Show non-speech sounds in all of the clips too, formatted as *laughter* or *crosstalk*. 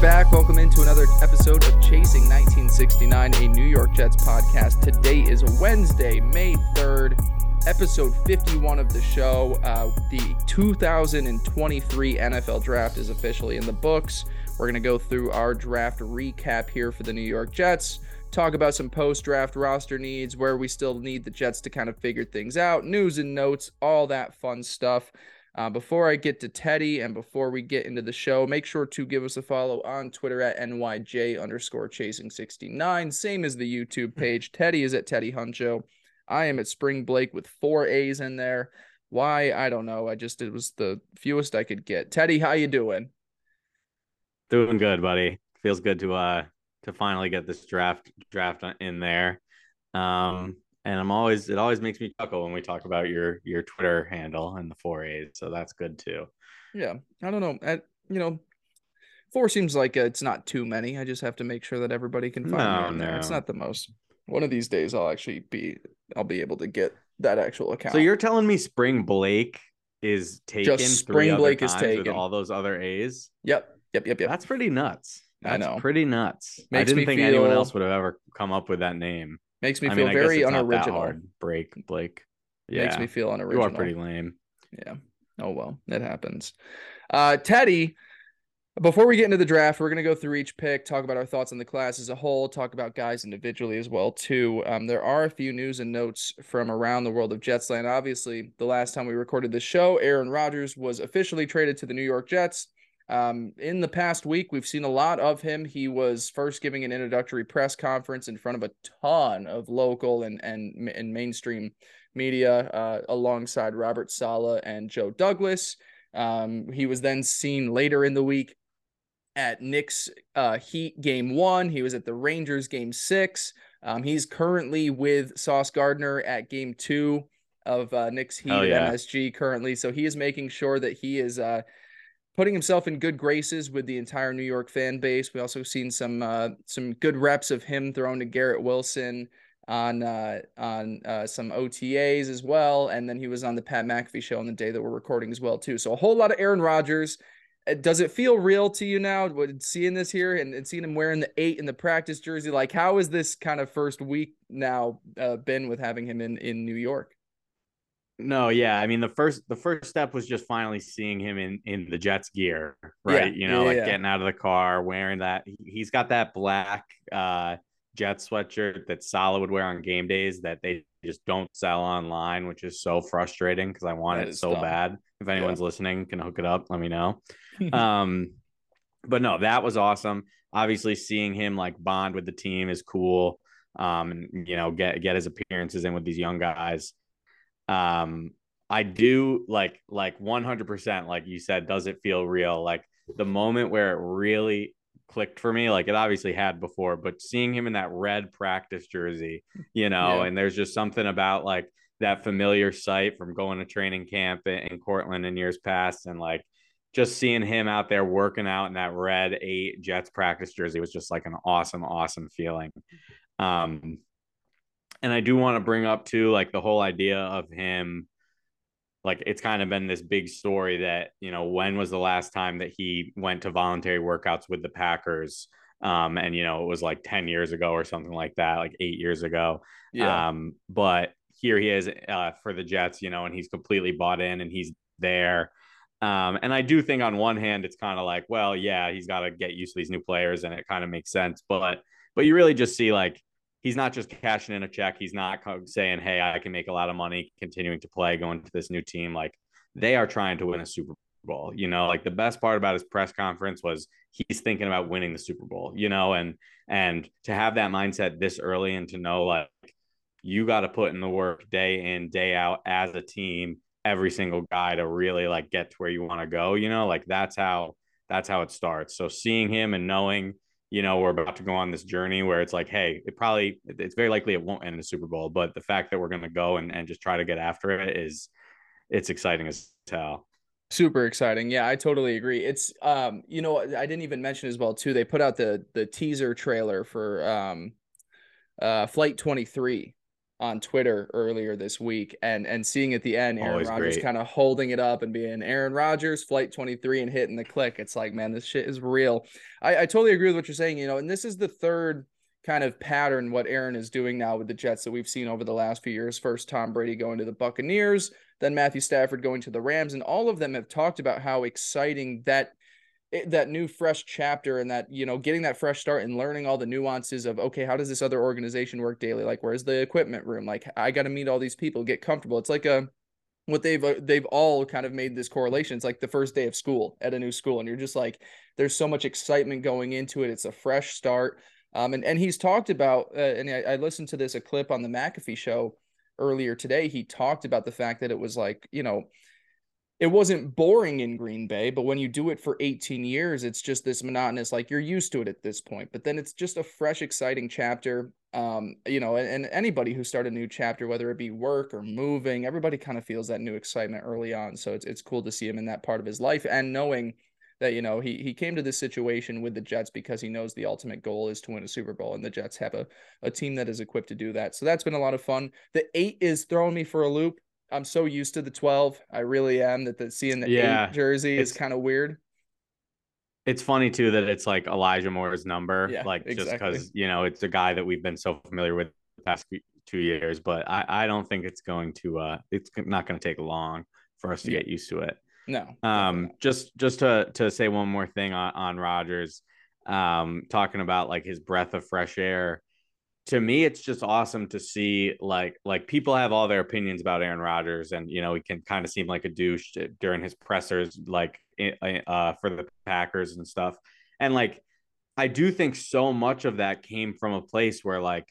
are back. Welcome into another episode of Chasing 1969, a New York Jets podcast. Today is Wednesday, May 3rd, episode 51 of the show. Uh, the 2023 NFL draft is officially in the books. We're going to go through our draft recap here for the New York Jets, talk about some post draft roster needs, where we still need the Jets to kind of figure things out, news and notes, all that fun stuff. Uh, before I get to Teddy and before we get into the show, make sure to give us a follow on Twitter at NYJ underscore chasing 69. Same as the YouTube page. Teddy is at Teddy Huncho. I am at Spring Blake with four A's in there. Why? I don't know. I just it was the fewest I could get. Teddy, how you doing? Doing good, buddy. Feels good to uh to finally get this draft draft in there. Um and I'm always it always makes me chuckle when we talk about your your Twitter handle and the four A's. So that's good too. Yeah, I don't know. I, you know, four seems like it's not too many. I just have to make sure that everybody can find no, me no. there. It's not the most. One of these days, I'll actually be I'll be able to get that actual account. So you're telling me Spring Blake is taken? Just Spring Blake is taken with all those other A's. Yep, yep, yep, yep. That's pretty nuts. That's I know. Pretty nuts. Makes I didn't think feel... anyone else would have ever come up with that name. Makes me I feel mean, very unoriginal. Break, Blake. Yeah. Makes me feel unoriginal. You are pretty lame. Yeah. Oh well, it happens. Uh, Teddy, before we get into the draft, we're going to go through each pick, talk about our thoughts on the class as a whole, talk about guys individually as well too. Um, there are a few news and notes from around the world of Jetsland. Obviously, the last time we recorded the show, Aaron Rodgers was officially traded to the New York Jets. Um, in the past week, we've seen a lot of him. He was first giving an introductory press conference in front of a ton of local and and, and mainstream media, uh, alongside Robert Saleh and Joe Douglas. Um, he was then seen later in the week at Knicks uh, Heat game one. He was at the Rangers game six. Um, he's currently with Sauce Gardner at game two of uh, Knicks Heat oh, yeah. MSG currently. So he is making sure that he is uh, putting himself in good graces with the entire New York fan base. We also seen some uh, some good reps of him thrown to Garrett Wilson on uh, on uh, some OTAs as well, and then he was on the Pat McAfee show on the day that we're recording as well too. So a whole lot of Aaron Rodgers. Uh, does it feel real to you now? Seeing this here and, and seeing him wearing the eight in the practice jersey, like how has this kind of first week now uh, been with having him in in New York? No, yeah. I mean, the first the first step was just finally seeing him in in the Jets gear, right? Yeah, you know, yeah, like yeah. getting out of the car, wearing that. He's got that black uh jet sweatshirt that Saleh would wear on game days that they just don't sell online, which is so frustrating because I want that it so dumb. bad. If anyone's listening, can hook it up, let me know. *laughs* um, but no, that was awesome. Obviously, seeing him like bond with the team is cool. Um, and you know, get get his appearances in with these young guys. Um, I do like like 100% like you said does it feel real like the moment where it really clicked for me like it obviously had before but seeing him in that red practice jersey you know yeah. and there's just something about like that familiar sight from going to training camp in Cortland in years past and like just seeing him out there working out in that red 8 Jets practice jersey was just like an awesome awesome feeling um and I do want to bring up too, like the whole idea of him, like it's kind of been this big story that you know when was the last time that he went to voluntary workouts with the Packers, um, and you know it was like ten years ago or something like that, like eight years ago. Yeah. Um, but here he is uh, for the Jets, you know, and he's completely bought in and he's there. Um, and I do think on one hand it's kind of like, well, yeah, he's got to get used to these new players, and it kind of makes sense. But but you really just see like he's not just cashing in a check. He's not saying, "Hey, I can make a lot of money continuing to play, going to this new team." Like they are trying to win a Super Bowl. You know, like the best part about his press conference was he's thinking about winning the Super Bowl. You know, and and to have that mindset this early and to know like you got to put in the work day in day out as a team, every single guy to really like get to where you want to go. You know, like that's how that's how it starts. So seeing him and knowing you know, we're about to go on this journey where it's like, hey, it probably, it's very likely it won't end in the Super Bowl, but the fact that we're going to go and, and just try to get after it is, it's exciting as hell. Super exciting. Yeah, I totally agree. It's, um, you know, I didn't even mention as well too. They put out the the teaser trailer for um, uh, Flight 23 on Twitter earlier this week and and seeing at the end Aaron Rodgers kind of holding it up and being Aaron Rodgers, flight 23 and hitting the click. It's like, man, this shit is real. I, I totally agree with what you're saying, you know, and this is the third kind of pattern what Aaron is doing now with the Jets that we've seen over the last few years. First, Tom Brady going to the Buccaneers, then Matthew Stafford going to the Rams, and all of them have talked about how exciting that that new fresh chapter and that you know getting that fresh start and learning all the nuances of okay how does this other organization work daily? Like where's the equipment room? Like i got to meet all these people get comfortable. It's like a what they've uh, they've all kind of made this correlation. It's like the first day of school at a new school and you're just like there's so much excitement going into it. It's a fresh start. Um, and, and he's talked about, uh, and I, I listened to this, a clip on the McAfee show earlier today. He talked about the fact that it was like, you know, it wasn't boring in Green Bay, but when you do it for 18 years, it's just this monotonous, like you're used to it at this point. But then it's just a fresh, exciting chapter. Um, you know, and, and anybody who started a new chapter, whether it be work or moving, everybody kind of feels that new excitement early on. So it's it's cool to see him in that part of his life and knowing that you know he he came to this situation with the Jets because he knows the ultimate goal is to win a Super Bowl, and the Jets have a a team that is equipped to do that. So that's been a lot of fun. The eight is throwing me for a loop. I'm so used to the 12. I really am that the seeing the yeah, eight jersey is kind of weird. It's funny too that it's like Elijah Moore's number, yeah, like exactly. just because you know it's a guy that we've been so familiar with the past two years. But I I don't think it's going to uh it's not going to take long for us to yeah. get used to it. No. Um, just just to to say one more thing on on Rodgers, um, talking about like his breath of fresh air. To me, it's just awesome to see like like people have all their opinions about Aaron Rodgers, and you know he can kind of seem like a douche during his pressers, like uh, for the Packers and stuff. And like, I do think so much of that came from a place where like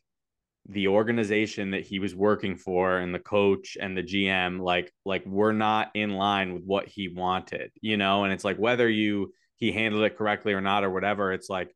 the organization that he was working for and the coach and the GM like like we're not in line with what he wanted, you know, and it's like whether you he handled it correctly or not or whatever, it's like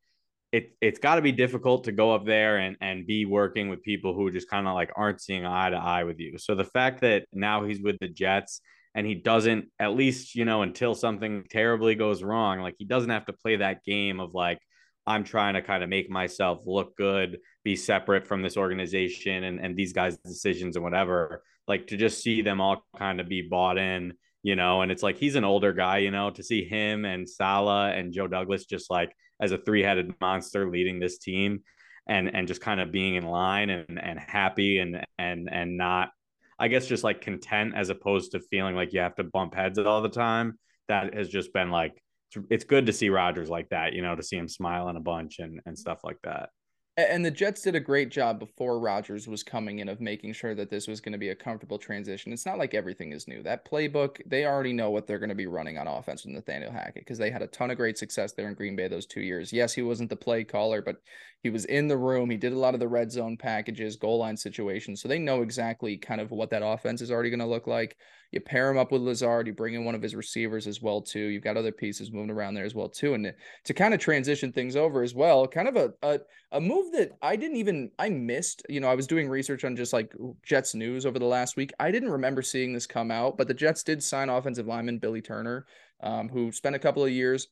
it it's got to be difficult to go up there and and be working with people who just kind of like aren't seeing eye to eye with you. So the fact that now he's with the Jets and he doesn't at least, you know, until something terribly goes wrong, like he doesn't have to play that game of like I'm trying to kind of make myself look good, be separate from this organization and, and these guys' decisions and whatever. Like to just see them all kind of be bought in, you know, and it's like he's an older guy, you know, to see him and Saleh and Joe Douglas just like as a three-headed monster leading this team and and just kind of being in line and and happy and and and not I guess just like content as opposed to feeling like you have to bump heads all the time. That has just been like it's good to see Rodgers like that, you know, to see him smiling a bunch and and stuff like that. And the Jets did a great job before Rodgers was coming in of making sure that this was going to be a comfortable transition. It's not like everything is new. That playbook, they already know what they're going to be running on offense with Nathaniel Hackett because they had a ton of great success there in Green Bay those two years. Yes, he wasn't the play caller, but he was in the room. He did a lot of the red zone packages, goal line situations. So they know exactly kind of what that offense is already going to look like. You pair him up with Lazard. You bring in one of his receivers as well too. You've got other pieces moving around there as well too, and to kind of transition things over as well. Kind of a, a a move that I didn't even I missed. You know, I was doing research on just like Jets news over the last week. I didn't remember seeing this come out, but the Jets did sign offensive lineman Billy Turner, um, who spent a couple of years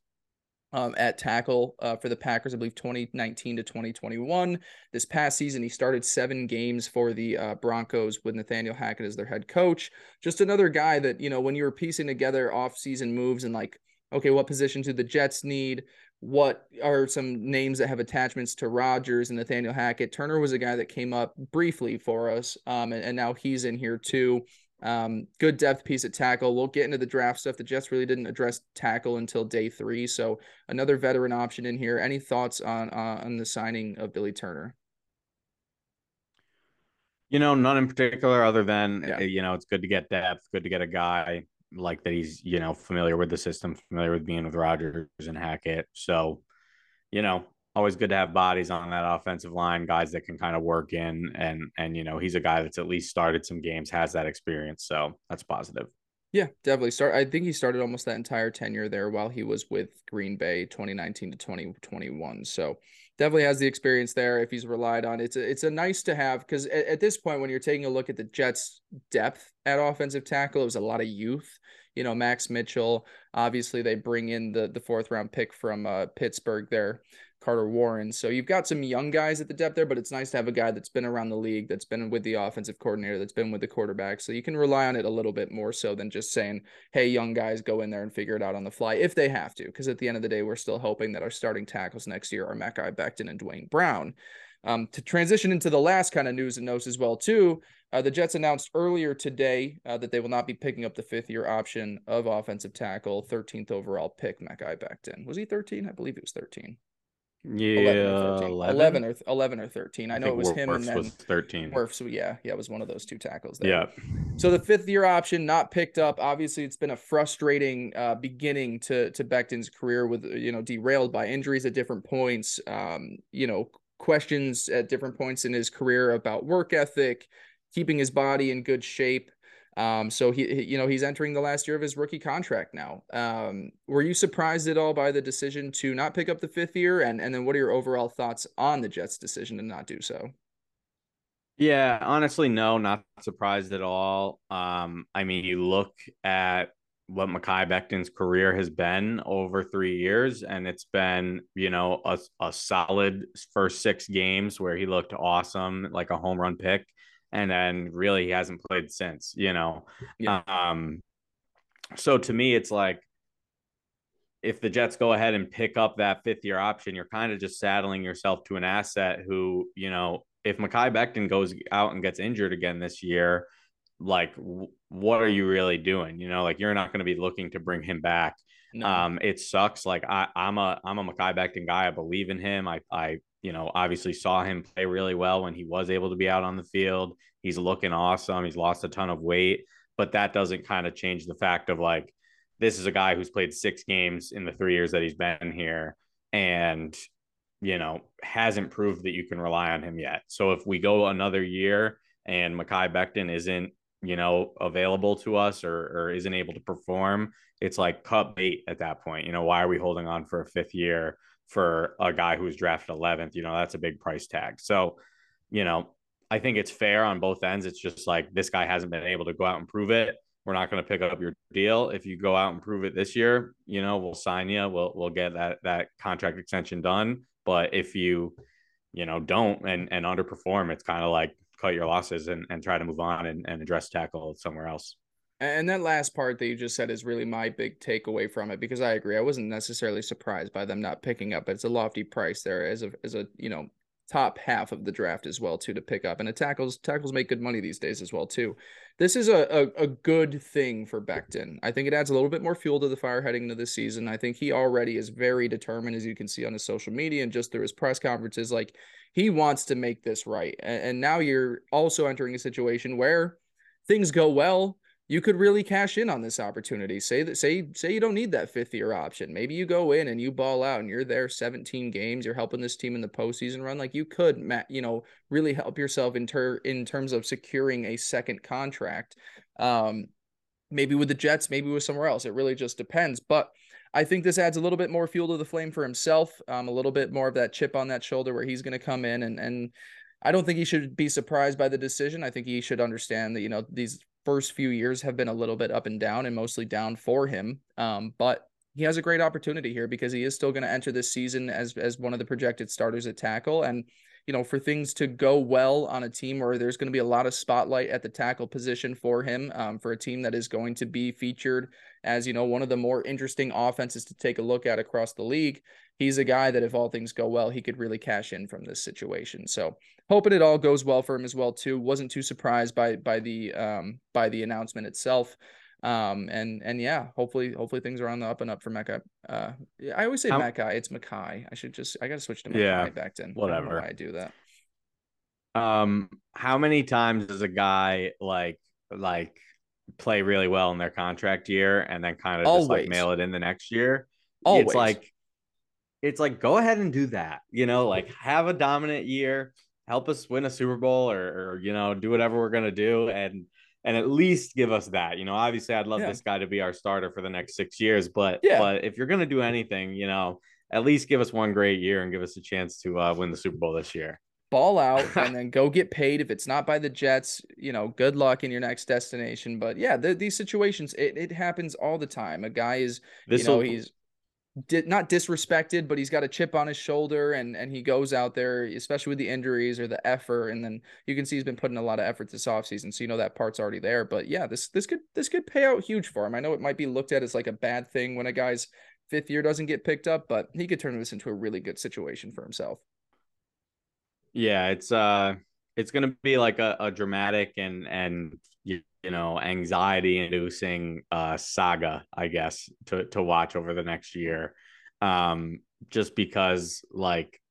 um, at tackle uh, for the Packers, I believe 2019 to 2021. This past season, he started seven games for the uh, Broncos with Nathaniel Hackett as their head coach. Just another guy that, you know, when you were piecing together off-season moves and like, okay, what position do the Jets need? What are some names that have attachments to Rodgers and Nathaniel Hackett? Turner was a guy that came up briefly for us, um, and, and now he's in here too. Um, good depth piece at tackle. We'll get into the draft stuff. The Jets really didn't address tackle until day three, so another veteran option in here. Any thoughts on uh, on the signing of Billy Turner? You know, none in particular, other than yeah. you know, it's good to get depth, good to get a guy like that. He's you know familiar with the system, familiar with being with Rodgers and Hackett. So, you know, always good to have bodies on that offensive line, guys that can kind of work in and and you know, he's a guy that's at least started some games, has that experience. So that's positive. Yeah, definitely. Start I think he started almost that entire tenure there while he was with Green Bay 2019 to 2021. So definitely has the experience there if he's relied on. It's a, it's a nice to have because at, at this point when you're taking a look at the Jets depth at offensive tackle, it was a lot of youth you know Max Mitchell. Obviously, they bring in the the fourth round pick from uh, Pittsburgh there Carter Warren. So you've got some young guys at the depth there, but it's nice to have a guy that's been around the league, that's been with the offensive coordinator, that's been with the quarterback. So you can rely on it a little bit more so than just saying, hey, young guys, go in there and figure it out on the fly if they have to. Because at the end of the day, we're still hoping that our starting tackles next year are Mekhi Becton and Duane Brown. Um, to transition into the last kind of news and notes as well, too, uh, the Jets announced earlier today uh, that they will not be picking up the fifth year option of offensive tackle, 13th overall pick, Mekhi Becton. Was he 13? I believe he was 13. Yeah, 11 or 11? 11 or, 11 or 13. I, I know it was him and then was 13. Wirfs, so yeah, yeah, it was one of those two tackles there. Yeah. So the fifth year option not picked up. Obviously, it's been a frustrating uh, beginning to to Becton's career with you know derailed by injuries at different points. Um, you know, questions at different points in his career about work ethic, keeping his body in good shape. Um, so he, you know, he's entering the last year of his rookie contract now. Um, were you surprised at all by the decision to not pick up the fifth year? And and then what are your overall thoughts on the Jets' decision to not do so? Yeah, honestly, no, not surprised at all. Um, I mean, you look at what Mekhi Becton's career has been over three years, and it's been, you know, a, a solid first six games where he looked awesome, like a home run pick, and then really he hasn't played since, you know. Yeah. Um, so to me, it's like if the Jets go ahead and pick up that fifth year option, you're kind of just saddling yourself to an asset who, you know, if Mekhi Becton goes out and gets injured again this year, like what are you really doing? You know, like you're not going to be looking to bring him back. No. Um, it sucks. Like I, I'm a I'm a Mekhi Becton guy. I believe in him. I I you know obviously saw him play really well when he was able to be out on the field. He's looking awesome. He's lost a ton of weight, but that doesn't kind of change the fact of like this is a guy who's played six games in the three years that he's been here, and you know hasn't proved that you can rely on him yet. So if we go another year and Mekhi Becton isn't you know, available to us or, or isn't able to perform, it's like cut bait at that point. You know, why are we holding on for a fifth year for a guy who's drafted 11th? You know, that's a big price tag. So, you know, I think it's fair on both ends. It's just like this guy hasn't been able to go out and prove it. We're not going to pick up your deal. If you go out and prove it this year, you know, we'll sign you. We'll we'll get that that contract extension done. But if you, you know, don't and and underperform, it's kind of like cut your losses and, and try to move on and, and address tackle somewhere else. And that last part that you just said is really my big takeaway from it because I agree. I wasn't necessarily surprised by them not picking up. but It's a lofty price there as a as a you know top half of the draft as well too to pick up. And the tackles tackles make good money these days as well too. This is a, a, a good thing for Becton. I think it adds a little bit more fuel to the fire heading into this season. I think he already is very determined, as you can see on his social media and just through his press conferences. Like he wants to make this right. And, and now you're also entering a situation where things go well you could really cash in on this opportunity. Say that say say you don't need that fifth year option. Maybe you go in and you ball out and you're there 17 games. You're helping this team in the postseason run. Like you could, matt, you know, really help yourself in ter- in terms of securing a second contract. Um, maybe with the Jets, maybe with somewhere else. It really just depends. But I think this adds a little bit more fuel to the flame for himself. Um, a little bit more of that chip on that shoulder where he's going to come in and and I don't think he should be surprised by the decision. I think he should understand that you know these first few years have been a little bit up and down and mostly down for him. Um, but he has a great opportunity here because he is still going to enter this season as as one of the projected starters at tackle and you know for things to go well on a team where there's going to be a lot of spotlight at the tackle position for him um, for a team that is going to be featured as you know one of the more interesting offenses to take a look at across the league he's a guy that if all things go well he could really cash in from this situation. So hoping it all goes well for him as well too. Wasn't too surprised by by the um by the announcement itself um and and yeah hopefully hopefully things are on the up and up for Mecca. uh I always say How, Mekhi it's Mackay I should just I gotta switch to Mackay yeah, back then whatever I, I do that um how many times does a guy like like play really well in their contract year and then kind of just like mail it in the next year. Always. It's like it's like go ahead and do that. You know, like have a dominant year, help us win a Super Bowl or, or you know, do whatever we're gonna do and and at least give us that. You know, obviously I'd love yeah. this guy to be our starter for the next six years, but yeah. but if you're gonna do anything, you know, at least give us one great year and give us a chance to uh, win the Super Bowl this year ball out *laughs* and then go get paid. If it's not by the Jets, you know, good luck in your next destination. But yeah, the, these situations, it, it happens all the time. A guy is, this you know, he's did not disrespected, but he's got a chip on his shoulder and and he goes out there, especially with the injuries or the effort. And then you can see he's been putting a lot of effort this offseason. So you know that part's already there. But yeah, this this could this could pay out huge for him. I know it might be looked at as like a bad thing when a guy's fifth year doesn't get picked up, but he could turn this into a really good situation for himself. Yeah, it's uh it's gonna be like a, a dramatic and and you, know anxiety inducing uh saga, I guess, to to watch over the next year. Um just because like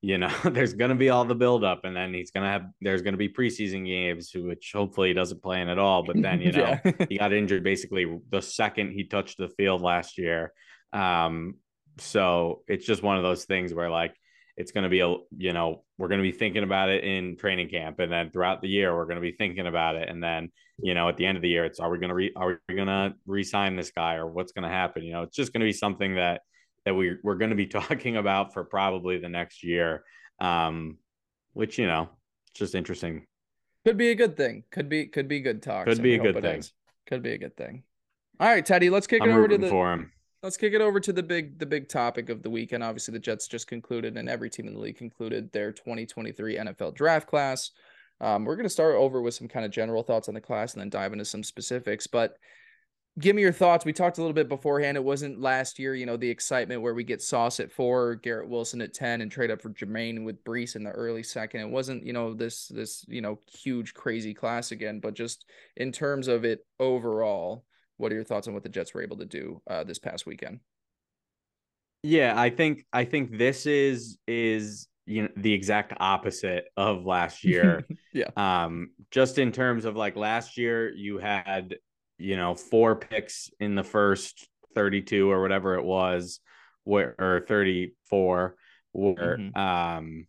you know, *laughs* there's going to be all the buildup, and then he's going to have there's going to be preseason games, which hopefully he doesn't play in at all. But then you *laughs* know yeah. he got injured basically the second he touched the field last year. Um, so it's just one of those things where like it's going to be a you know we're going to be thinking about it in training camp, and then throughout the year we're going to be thinking about it, and then you know at the end of the year it's are we going to re are we going to resign this guy or what's going to happen? You know, it's just going to be something that that we we're going to be *laughs* talking about for probably the next year. Um, which you know, it's just interesting. Could be a good thing. Could be could be good talk. Could be a good thing. Is. Could be a good thing. All right, Teddy, let's kick I'm it over to the for him. Let's kick it over to the big the big topic of the weekend. Obviously, the Jets just concluded, and every team in the league concluded their 2023 NFL draft class. Um, we're going to start over with some kind of general thoughts on the class and then dive into some specifics. But give me your thoughts. We talked a little bit beforehand. It wasn't last year, you know, the excitement where we get Sauce at four, Garrett Wilson at 10, and trade up for Jermaine with Breece in the early second. It wasn't, you know, this, this, you know, huge, crazy class again, but just in terms of it overall, what are your thoughts on what the Jets were able to do uh, this past weekend? Yeah, I think, I think this is, is, you know, the exact opposite of last year. *laughs* yeah. Um, just in terms of like last year, you had you know, four picks in the first 32 or whatever it was, where or 34, where mm-hmm. um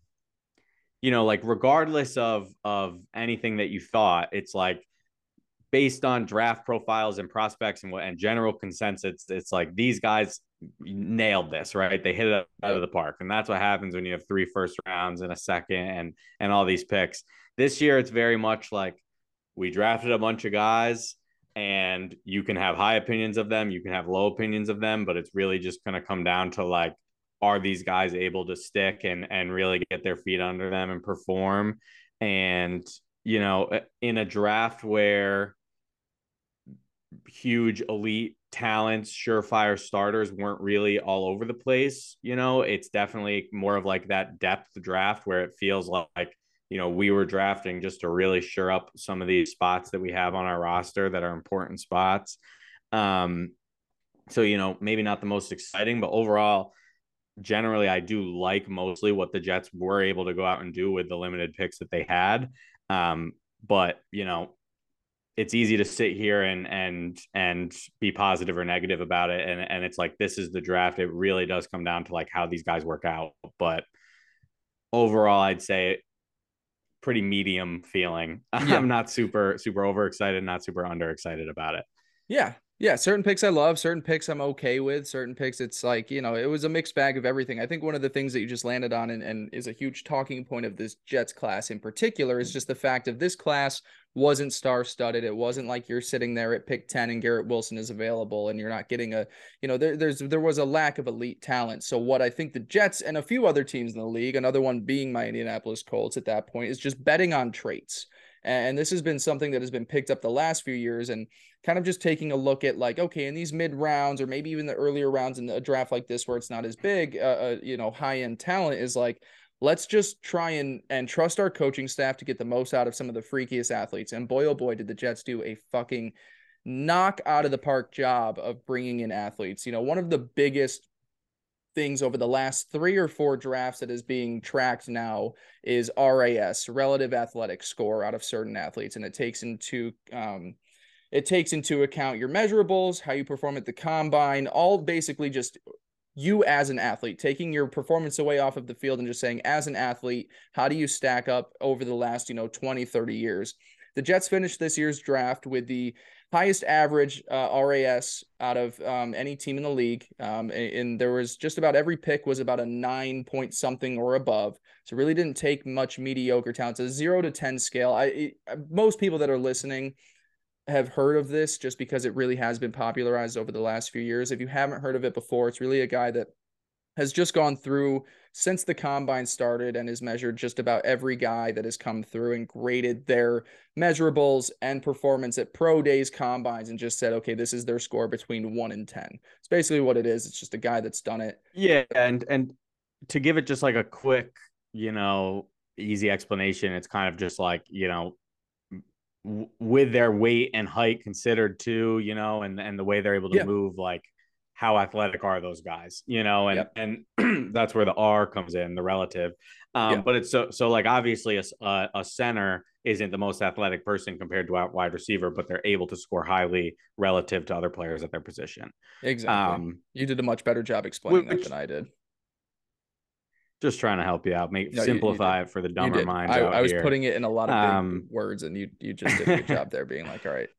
you know, like regardless of of anything that you thought, it's like based on draft profiles and prospects and what and general consensus, it's like these guys nailed this, right? They hit it out of the park. And that's what happens when you have three first rounds and a second and and all these picks. This year it's very much like we drafted a bunch of guys and you can have high opinions of them, you can have low opinions of them, but it's really just going to come down to like are these guys able to stick and and really get their feet under them and perform and you know in a draft where huge elite talents surefire starters weren't really all over the place you know it's definitely more of like that depth draft where it feels like you know, we were drafting just to really sure up some of these spots that we have on our roster that are important spots. Um, so, you know, maybe not the most exciting, but overall, generally, I do like mostly what the Jets were able to go out and do with the limited picks that they had. Um, but, you know, it's easy to sit here and and and be positive or negative about it and and it's like this is the draft it really does come down to like how these guys work out but overall i'd say pretty medium feeling. *laughs* Yeah. I'm not super super overexcited, not super underexcited about it. Yeah. Yeah, certain picks I love, certain picks I'm okay with, certain picks it's like, you know, it was a mixed bag of everything. I think one of the things that you just landed on and, and is a huge talking point of this Jets class in particular is just the fact of this class wasn't star studded. It wasn't like you're sitting there at pick 10 and Garrett Wilson is available and you're not getting a, you know, there, there's there was a lack of elite talent. So what I think the Jets and a few other teams in the league, another one being my Indianapolis Colts at that point, is just betting on traits. And this has been something that has been picked up the last few years and kind of just taking a look at like, okay, in these mid rounds or maybe even the earlier rounds in a draft like this where it's not as big, uh, uh you know, high end talent is like, let's just try and and trust our coaching staff to get the most out of some of the freakiest athletes. And boy, oh boy, did the Jets do a fucking knock out of the park job of bringing in athletes. You know, one of the biggest things over the last three or four drafts that is being tracked now is RAS, relative athletic score out of certain athletes, and it takes into um, it takes into account your measurables, how you perform at the combine, all basically just you as an athlete, taking your performance away off of the field and just saying, as an athlete, how do you stack up over the last, you know, 20, 30 years? The Jets finished this year's draft with the highest average uh, RAS out of um, any team in the league. Um, and, and, there was just about every pick was about a nine point something or above. So really didn't take much mediocre talent. It's a zero to 10 scale. I, it, most people that are listening have heard of this just because it really has been popularized over the last few years. If you haven't heard of it before, it's really a guy that has just gone through since the combine started and has measured just about every guy that has come through and graded their measurables and performance at pro days combines and just said, okay, this is their score between one and 10. It's basically what it is. It's just a guy that's done it. Yeah. And, and to give it just like a quick, you know, easy explanation, it's kind of just like, you know, with their weight and height considered too, you know, and and the way they're able to yeah. move, like how athletic are those guys, you know, and yep. and *clears throat* that's where the R comes in, the relative. Um, yep. But it's so so like obviously a, a, a center isn't the most athletic person compared to a wide receiver, but they're able to score highly relative to other players at their position. Exactly. Um, you did a much better job explaining which, that than I did just trying to help you out, make no, simplify you, you it for the dumber minds. I, I was here. putting it in a lot of um, words, and you you just did a good *laughs* job there, being like, all right.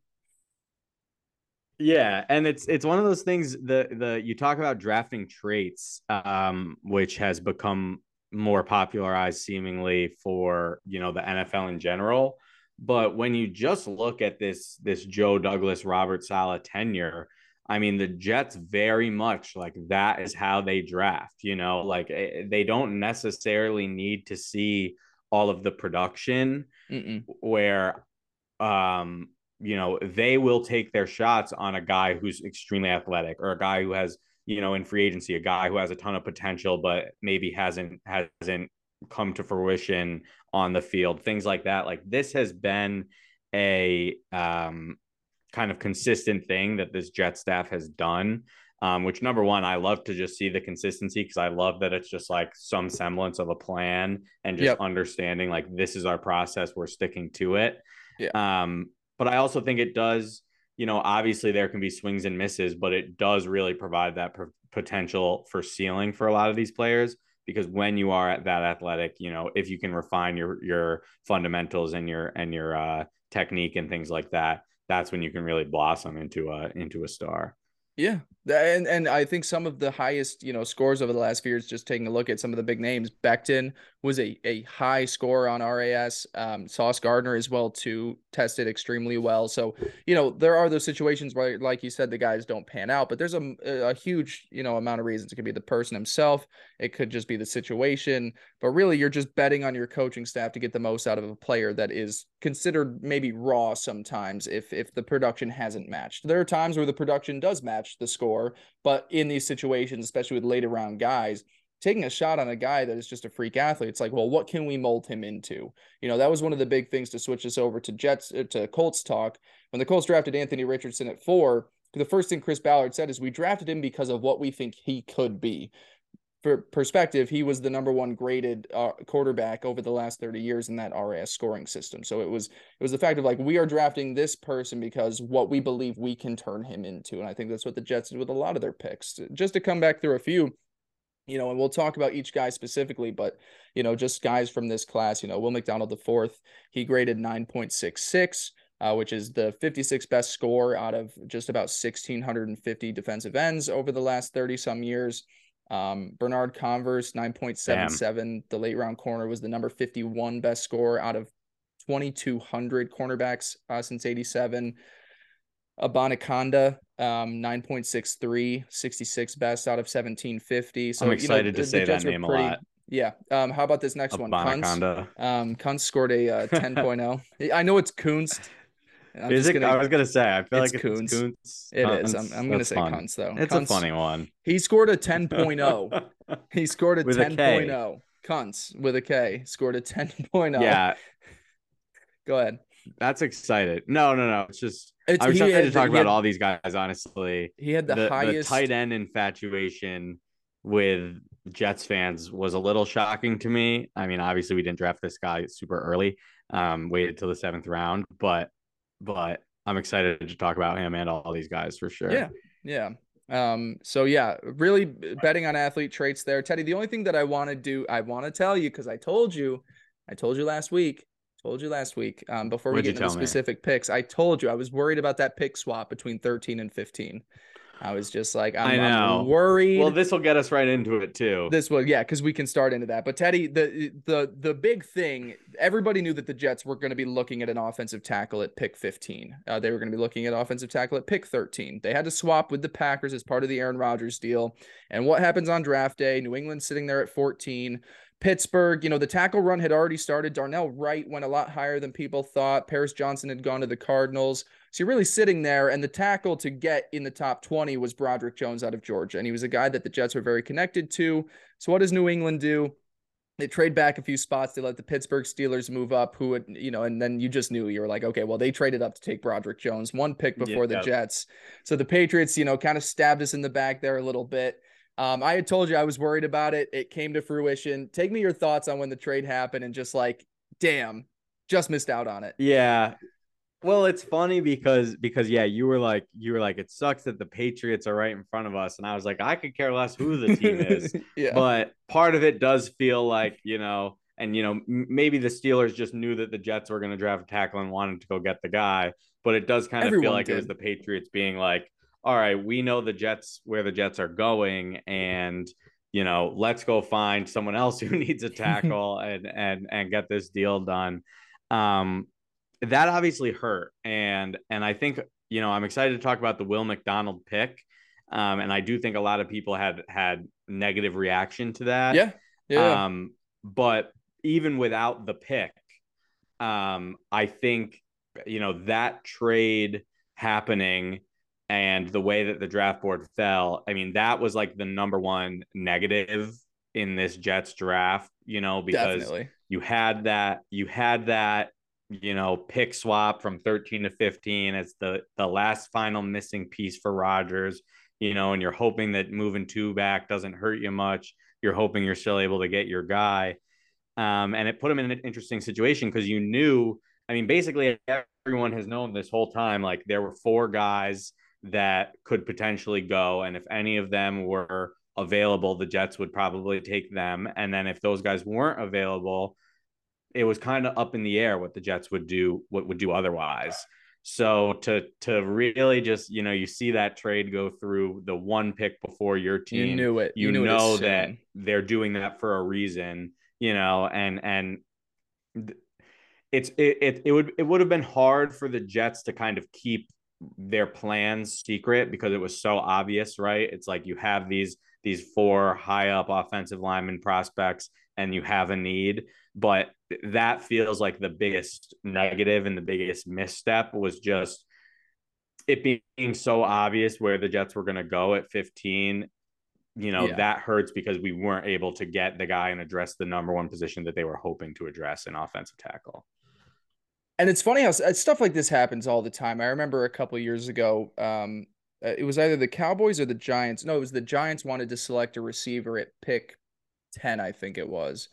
Yeah, and it's it's one of those things. The the you talk about drafting traits, um, which has become more popularized seemingly for you know the NFL in general. But when you just look at this this Joe Douglas Robert Saleh tenure, I mean, the Jets very much like that is how they draft, you know, like eh, they don't necessarily need to see all of the production Mm-mm. where, um, you know, they will take their shots on a guy who's extremely athletic or a guy who has, you know, in free agency, a guy who has a ton of potential, but maybe hasn't, hasn't come to fruition on the field, things like that. Like this has been a, um, kind of consistent thing that this jet staff has done. Um, which number one, I love to just see the consistency because I love that it's just like some semblance of a plan and just yep. understanding like this is our process, we're sticking to it. Yeah. Um, but I also think it does, you know, obviously there can be swings and misses, but it does really provide that potential for ceiling for a lot of these players because when you are at that athletic, you know, if you can refine your your fundamentals and your and your uh, technique and things like that, that's when you can really blossom into a into a star. Yeah, and and I think some of the highest you know scores over the last few years, just taking a look at some of the big names, Becton was a a high score on RAS. Um, Sauce Gardner as well too tested extremely well. So you know there are those situations where, like you said, the guys don't pan out, but there's a a huge you know amount of reasons. It could be the person himself, it could just be the situation, but really you're just betting on your coaching staff to get the most out of a player that is considered maybe raw sometimes if if the production hasn't matched. There are times where the production does match the score, but in these situations, especially with later round guys taking a shot on a guy that is just a freak athlete, it's like, well, what can we mold him into? You know, that was one of the big things to switch us over to Jets uh, to Colts talk. When the Colts drafted Anthony Richardson at four, the first thing Chris Ballard said is we drafted him because of what we think he could be. For perspective, he was the number one graded uh, quarterback over the last 30 years in that RAS scoring system. So it was it was the fact of like we are drafting this person because what we believe we can turn him into, and I think that's what the Jets did with a lot of their picks. Just to come back through a few, you know, and we'll talk about each guy specifically, but you know, just guys from this class, you know, Will McDonald the fourth, he graded 9.66, uh, which is the 56th best score out of just about 1,650 defensive ends over the last 30 some years. Um, Bernard Converse, 9.77. Damn. The late round corner was the number 51 best score out of 2,200 cornerbacks uh, since 87. Abanikanda, um, 9.63, 66 best out of 1750. So I'm excited you know, to say that name pretty, a lot. Yeah. Um, how about this next one? Kuntz. Um, Kuntz scored a uh, *laughs* 10.0. I know it's Kuntz. I'm is it? Gonna, I was gonna say. I feel like it's Kuntz. Kuntz. It is. I'm, I'm gonna say fun. Though. It's a funny one. He scored a *laughs* 10.0. he scored a 10.0. Kuntz with a K scored a 10.0. Yeah. *laughs* Go ahead. That's excited. No, no, no. It's just it's, I'm excited to talk about had, all these guys. Honestly, he had the, the highest the tight end infatuation with Jets fans was a little shocking to me. I mean, obviously we didn't draft this guy super early. Um, waited till the seventh round, but but I'm excited to talk about him and all these guys for sure. Yeah, yeah. Um, so yeah, really betting on athlete traits there, Teddy. The only thing that I want to do, I want to tell you because I told you, I told you last week Told you last week. Um, before What'd we get into specific picks, I told you I was worried about that pick swap between 13 and 15. I was just like, I'm, I know. I'm worried. Well, this will get us right into it too. This will, yeah, because we can start into that. But Teddy, the the the big thing, everybody knew that the Jets were going to be looking at an offensive tackle at pick 15. Uh, they were going to be looking at offensive tackle at pick 13. They had to swap with the Packers as part of the Aaron Rodgers deal. And what happens on draft day? New England sitting there at 14. Pittsburgh, you know, the tackle run had already started. Darnell Wright went a lot higher than people thought. Paris Johnson had gone to the Cardinals. So you're really sitting there, and the tackle to get in the top 20 was Broderick Jones out of Georgia. And he was a guy that the Jets were very connected to. So what does New England do? They trade back a few spots. They let the Pittsburgh Steelers move up, who would, you know, and then you just knew you were like, okay, well, they traded up to take Broderick Jones, one pick before yeah, the Jets. So the Patriots, you know, kind of stabbed us in the back there a little bit. Um, I had told you I was worried about it. It came to fruition. Take me your thoughts on when the trade happened and just like, damn, just missed out on it. Yeah. Well, it's funny because because yeah, you were like you were like it sucks that the Patriots are right in front of us, and I was like I could care less who the team is. *laughs* yeah. But part of it does feel like you know, and you know maybe the Steelers just knew that the Jets were going to draft a tackle and wanted to go get the guy, but it does kind of Everyone feel like did. it was the Patriots being like, all right, we know the Jets where the Jets are going, and you know, let's go find someone else who *laughs* needs a *laughs* tackle and and and get this deal done. Um, that obviously hurt, and and I think you know I'm excited to talk about the Will McDonald pick, um, and I do think a lot of people had had negative reaction to that. Yeah, yeah. Um, but even without the pick, um, I think you know that trade happening and the way that the draft board fell, I mean, that was like the number one negative in this Jets draft, you know, because Definitely. you had that, you had that, you know, pick swap from 13 to 15 as the the last final missing piece for Rodgers, you know, and you're hoping that moving two back doesn't hurt you much. You're hoping you're still able to get your guy. Um, and it put him in an interesting situation because you knew, I mean, basically everyone has known this whole time, like there were four guys that could potentially go. And if any of them were available, the Jets would probably take them. And then if those guys weren't available, it was kind of up in the air what the Jets would do, what would do otherwise. So to to really just you know you see that trade go through the one pick before your team, you knew it. You, you knew know it that they're doing that for a reason, you know, and and it's it, it it would it would have been hard for the Jets to kind of keep their plans secret because it was so obvious, right? It's like you have these these four high up offensive lineman prospects and you have a need, but that feels like the biggest negative and the biggest misstep was just it being so obvious where the Jets were going to go at 15 you know yeah. that hurts because we weren't able to get the guy and address the number one position that they were hoping to address in offensive tackle and it's funny how uh, stuff like this happens all the time. I remember a couple years ago, um, uh, it was either the Cowboys or the Giants. No, it was the Giants wanted to select a receiver at pick 10, I think it was.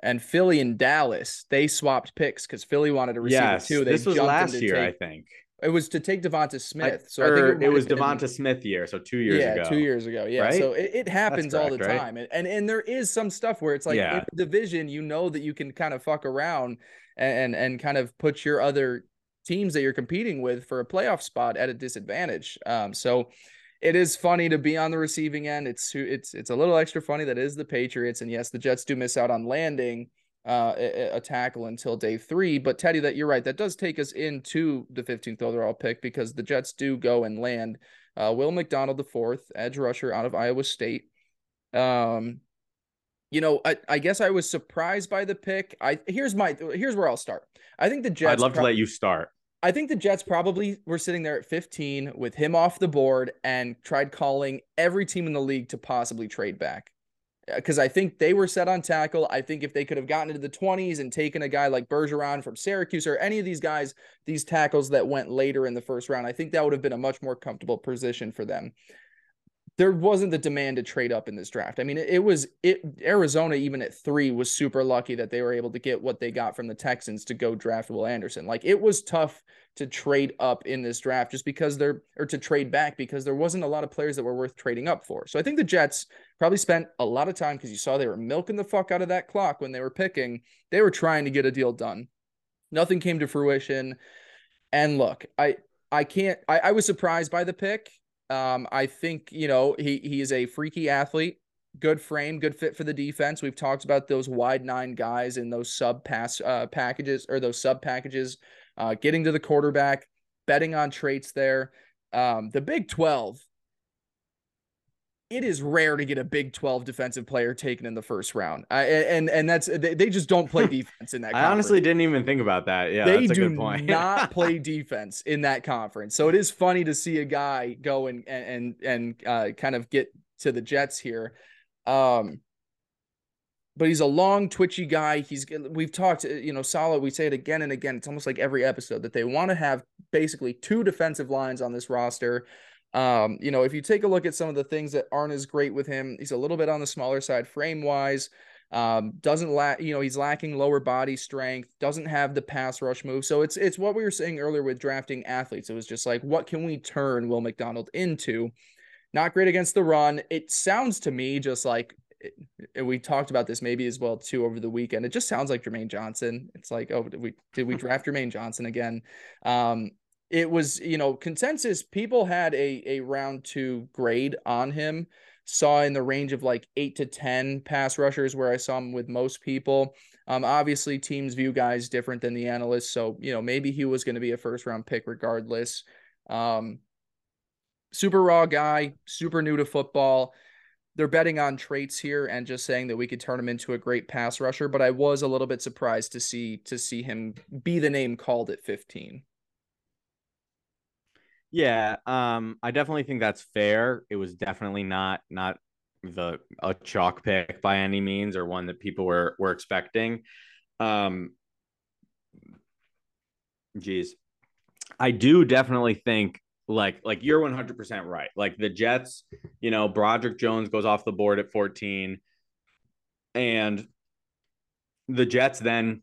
And Philly and Dallas, they swapped picks because Philly wanted a receiver yes, too. They this was last year, take, I think. It was to take Devonta Smith. So I think it, it was Devonta been, Smith year, so two years yeah, ago. two years ago. Yeah. Right? So it, it happens correct, all the time. Right? And and there is some stuff where it's like yeah. in the division, you know that you can kind of fuck around and and kind of put your other teams that you're competing with for a playoff spot at a disadvantage. Um, so it is funny to be on the receiving end. It's it's it's a little extra funny that is the Patriots, and yes, the Jets do miss out on landing uh, a, a, tackle until day three. But Teddy, that you're right, that does take us into the 15th overall pick because the Jets do go and land uh, Will McDonald, the fourth edge rusher out of Iowa State. Um, you know, I, I guess I was surprised by the pick. I here's my here's where I'll start. I think the Jets. I'd love to let you start. I think the Jets probably were sitting there at 15 with him off the board and tried calling every team in the league to possibly trade back. Because uh, I think they were set on tackle. I think if they could have gotten into the 20s and taken a guy like Bergeron from Syracuse or any of these guys, these tackles that went later in the first round, I think that would have been a much more comfortable position for them there wasn't the demand to trade up in this draft. I mean, it, was it Arizona even at three was super lucky that they were able to get what they got from the Texans to go draft Will Anderson. Like it was tough to trade up in this draft just because they're or to trade back because there wasn't a lot of players that were worth trading up for. So I think the Jets probably spent a lot of time because you saw they were milking the fuck out of that clock when they were picking. They were trying to get a deal done. Nothing came to fruition. And look, I I can't I, I was surprised by the pick Um, I think you know he he is a freaky athlete, good frame, good fit for the defense. We've talked about those wide nine guys in those sub pass uh, packages or those sub packages, uh, getting to the quarterback, betting on traits there. Um, the Big Twelve it is rare to get a Big 12 defensive player taken in the first round. I, and and that's they just don't play *laughs* defense in that. Conference. I honestly didn't even think about that. Yeah, they do not *laughs* play defense in that conference. So it is funny to see a guy go and and and uh, kind of get to the Jets here. Um, but he's a long, twitchy guy. He's we've talked, you know, solid. We say it again and again. It's almost like every episode that they want to have basically two defensive lines on this roster. Um, you know, if you take a look at some of the things that aren't as great with him, he's a little bit on the smaller side frame wise. Um, doesn't lack, you know, he's lacking lower body strength, doesn't have the pass rush move. So it's it's what we were saying earlier with drafting athletes. It was just like, what can we turn Will McDonald into? Not great against the run. It sounds to me just like we talked about this maybe as well too over the weekend. It just sounds like Jermaine Johnson. It's like, oh, did we did we *laughs* draft Jermaine Johnson again? Um, it was you know consensus people had a a round two grade on him saw in the range of like eight to ten pass rushers where i saw him with most people. Um obviously teams view guys different than the analysts so you know maybe he was going to be a first round pick regardless. Um super raw guy super new to football. They're betting on traits here and just saying that we could turn him into a great pass rusher but i was a little bit surprised to see to see him be the name called at 15 yeah, um, I definitely think that's fair. It was definitely not not the a chalk pick by any means or one that people were were expecting. Um, geez, I do definitely think like like you're 100% right. Like the Jets, you know, Broderick Jones goes off the board at 14 and the Jets then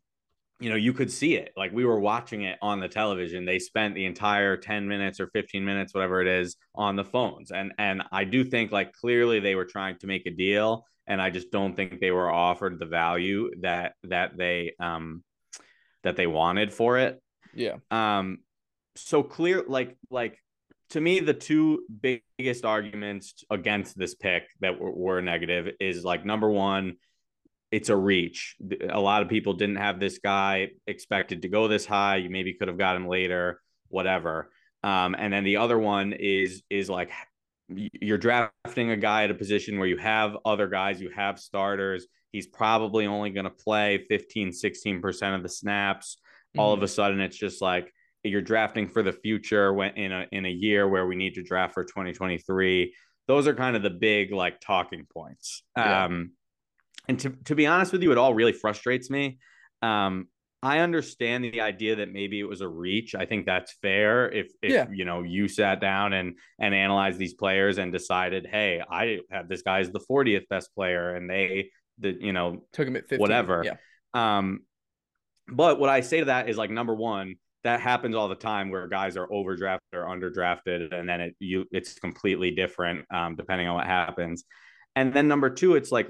you know, you could see it. Like we were watching it on the television. They spent the entire 10 minutes or 15 minutes, whatever it is, on the phones. And and I do think like clearly they were trying to make a deal. And I just don't think they were offered the value that that they um that they wanted for it. Yeah. Um so clear like like to me the two biggest arguments against this pick that were, were negative is like number one it's a reach. A lot of people didn't have this guy expected to go this high. You maybe could have got him later, whatever. Um, and then the other one is is like you're drafting a guy at a position where you have other guys, you have starters. He's probably only going to play 15, 16% of the snaps. Mm-hmm. All of a mm-hmm. sudden, it's just like you're drafting for the future when in a in a year where we need to draft for 2023. Those are kind of the big like talking points. Yeah. Um, and to, to be honest with you, it all really frustrates me. Um, I understand the idea that maybe it was a reach. I think that's fair. If, if yeah. you know you sat down and and analyzed these players and decided, hey, I have this guy as the 40th best player, and they the you know took him at 15. whatever. Yeah. Um, but what I say to that is like number one, that happens all the time where guys are overdrafted or underdrafted, and then it you it's completely different um, depending on what happens. And then number two, it's like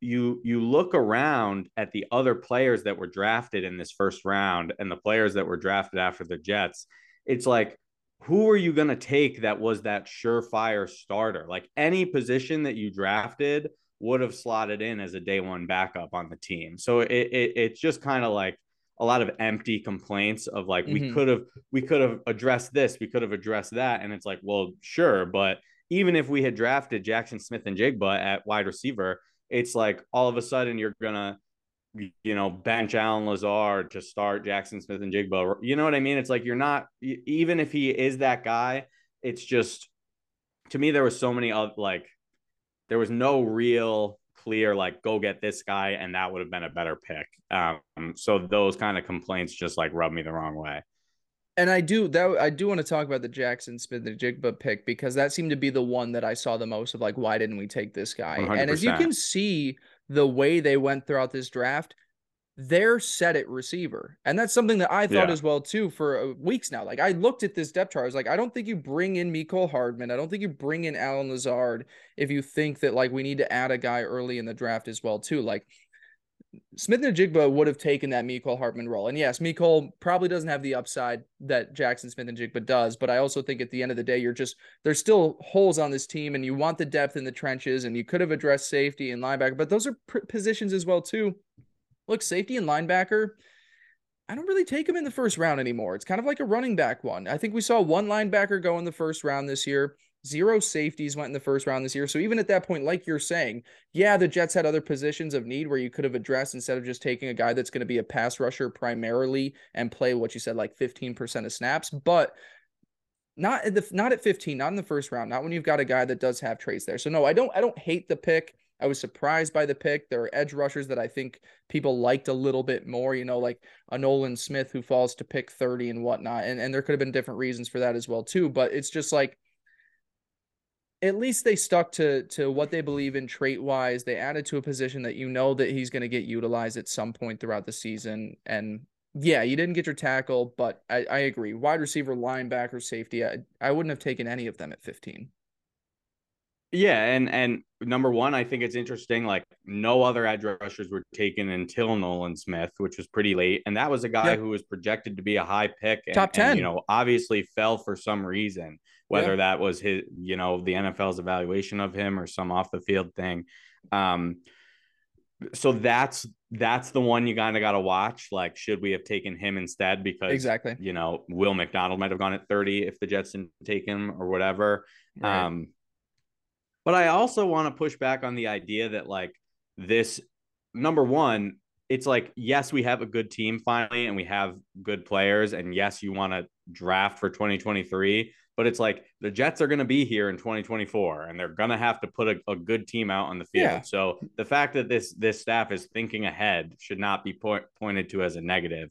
you you look around at the other players that were drafted in this first round and the players that were drafted after the Jets, it's like who are you going to take that was that surefire starter? Like any position that you drafted would have slotted in as a day one backup on the team. So it, it it's just kind of like a lot of empty complaints of like mm-hmm. we could have we could have addressed this, we could have addressed that, and it's like well sure, but even if we had drafted Jaxon Smith-Njigba at wide receiver, it's like all of a sudden you're gonna you know bench Allen Lazard to start Jaxon Smith-Njigba. You know what I mean? It's like you're not even if he is that guy. It's just to me there was so many of like there was no real clear like go get this guy and that would have been a better pick. Um, so those kind of complaints just like rub me the wrong way and I do that. I do want to talk about the Jaxon Smith-Njigba pick because that seemed to be the one that I saw the most of. Like, why didn't we take this guy? 100%. And as you can see, the way they went throughout this draft, they're set at receiver, and that's something that I thought yeah. as well too for uh, weeks now. Like, I looked at this depth chart. I was like, I don't think you bring in Mecole Hardman. I don't think you bring in Allen Lazard if you think that like we need to add a guy early in the draft as well too. Like Smith-Njigba would have taken that Mecole Hardman role. And yes, Mecole probably doesn't have the upside that Jaxon Smith-Njigba does, but I also think at the end of the day, you're just there's still holes on this team and you want the depth in the trenches and you could have addressed safety and linebacker, but those are pr- positions as well too. Look, safety and linebacker, I don't really take them in the first round anymore. It's kind of like a running back one. I think we saw one linebacker go in the first round this year. Zero safeties went in the first round this year. So even at that point, like you're saying, yeah, the Jets had other positions of need where you could have addressed instead of just taking a guy that's going to be a pass rusher primarily and play what you said, like 15% of snaps. But not at the not at 15, not in the first round, not when you've got a guy that does have traits there. So no, I don't I don't hate the pick. I was surprised by the pick. There are edge rushers that I think people liked a little bit more, you know, like a Nolan Smith who falls to pick 30 and whatnot. And and there could have been different reasons for that as well, too. But it's just like at least they stuck to to what they believe in trait wise. They added to a position that you know that he's going to get utilized at some point throughout the season. And yeah, you didn't get your tackle, but I, I agree. Wide receiver, linebacker, safety. I, I wouldn't have taken any of them at 15. Yeah, and and number one, I think it's interesting. Like no other edge rushers were taken until Nolan Smith, which was pretty late, and that was a guy who was projected to be a high pick, and, top ten. And, you know, obviously fell for some reason, whether that was his, you know, the NFL's evaluation of him or some off the field thing. Um, so that's that's the one you kind of got to watch. Like, should we have taken him instead? Because exactly, you know, Will McDonald might have gone at thirty if the Jets didn't take him or whatever. Right. Um, but I also want to push back on the idea that like this number one, it's like yes, we have a good team finally, and we have good players, and yes, you want to draft for 2023. But it's like the Jets are going to be here in 2024, and they're going to have to put a, a, good team out on the field. Yeah. So the fact that this this staff is thinking ahead should not be po- pointed to as a negative.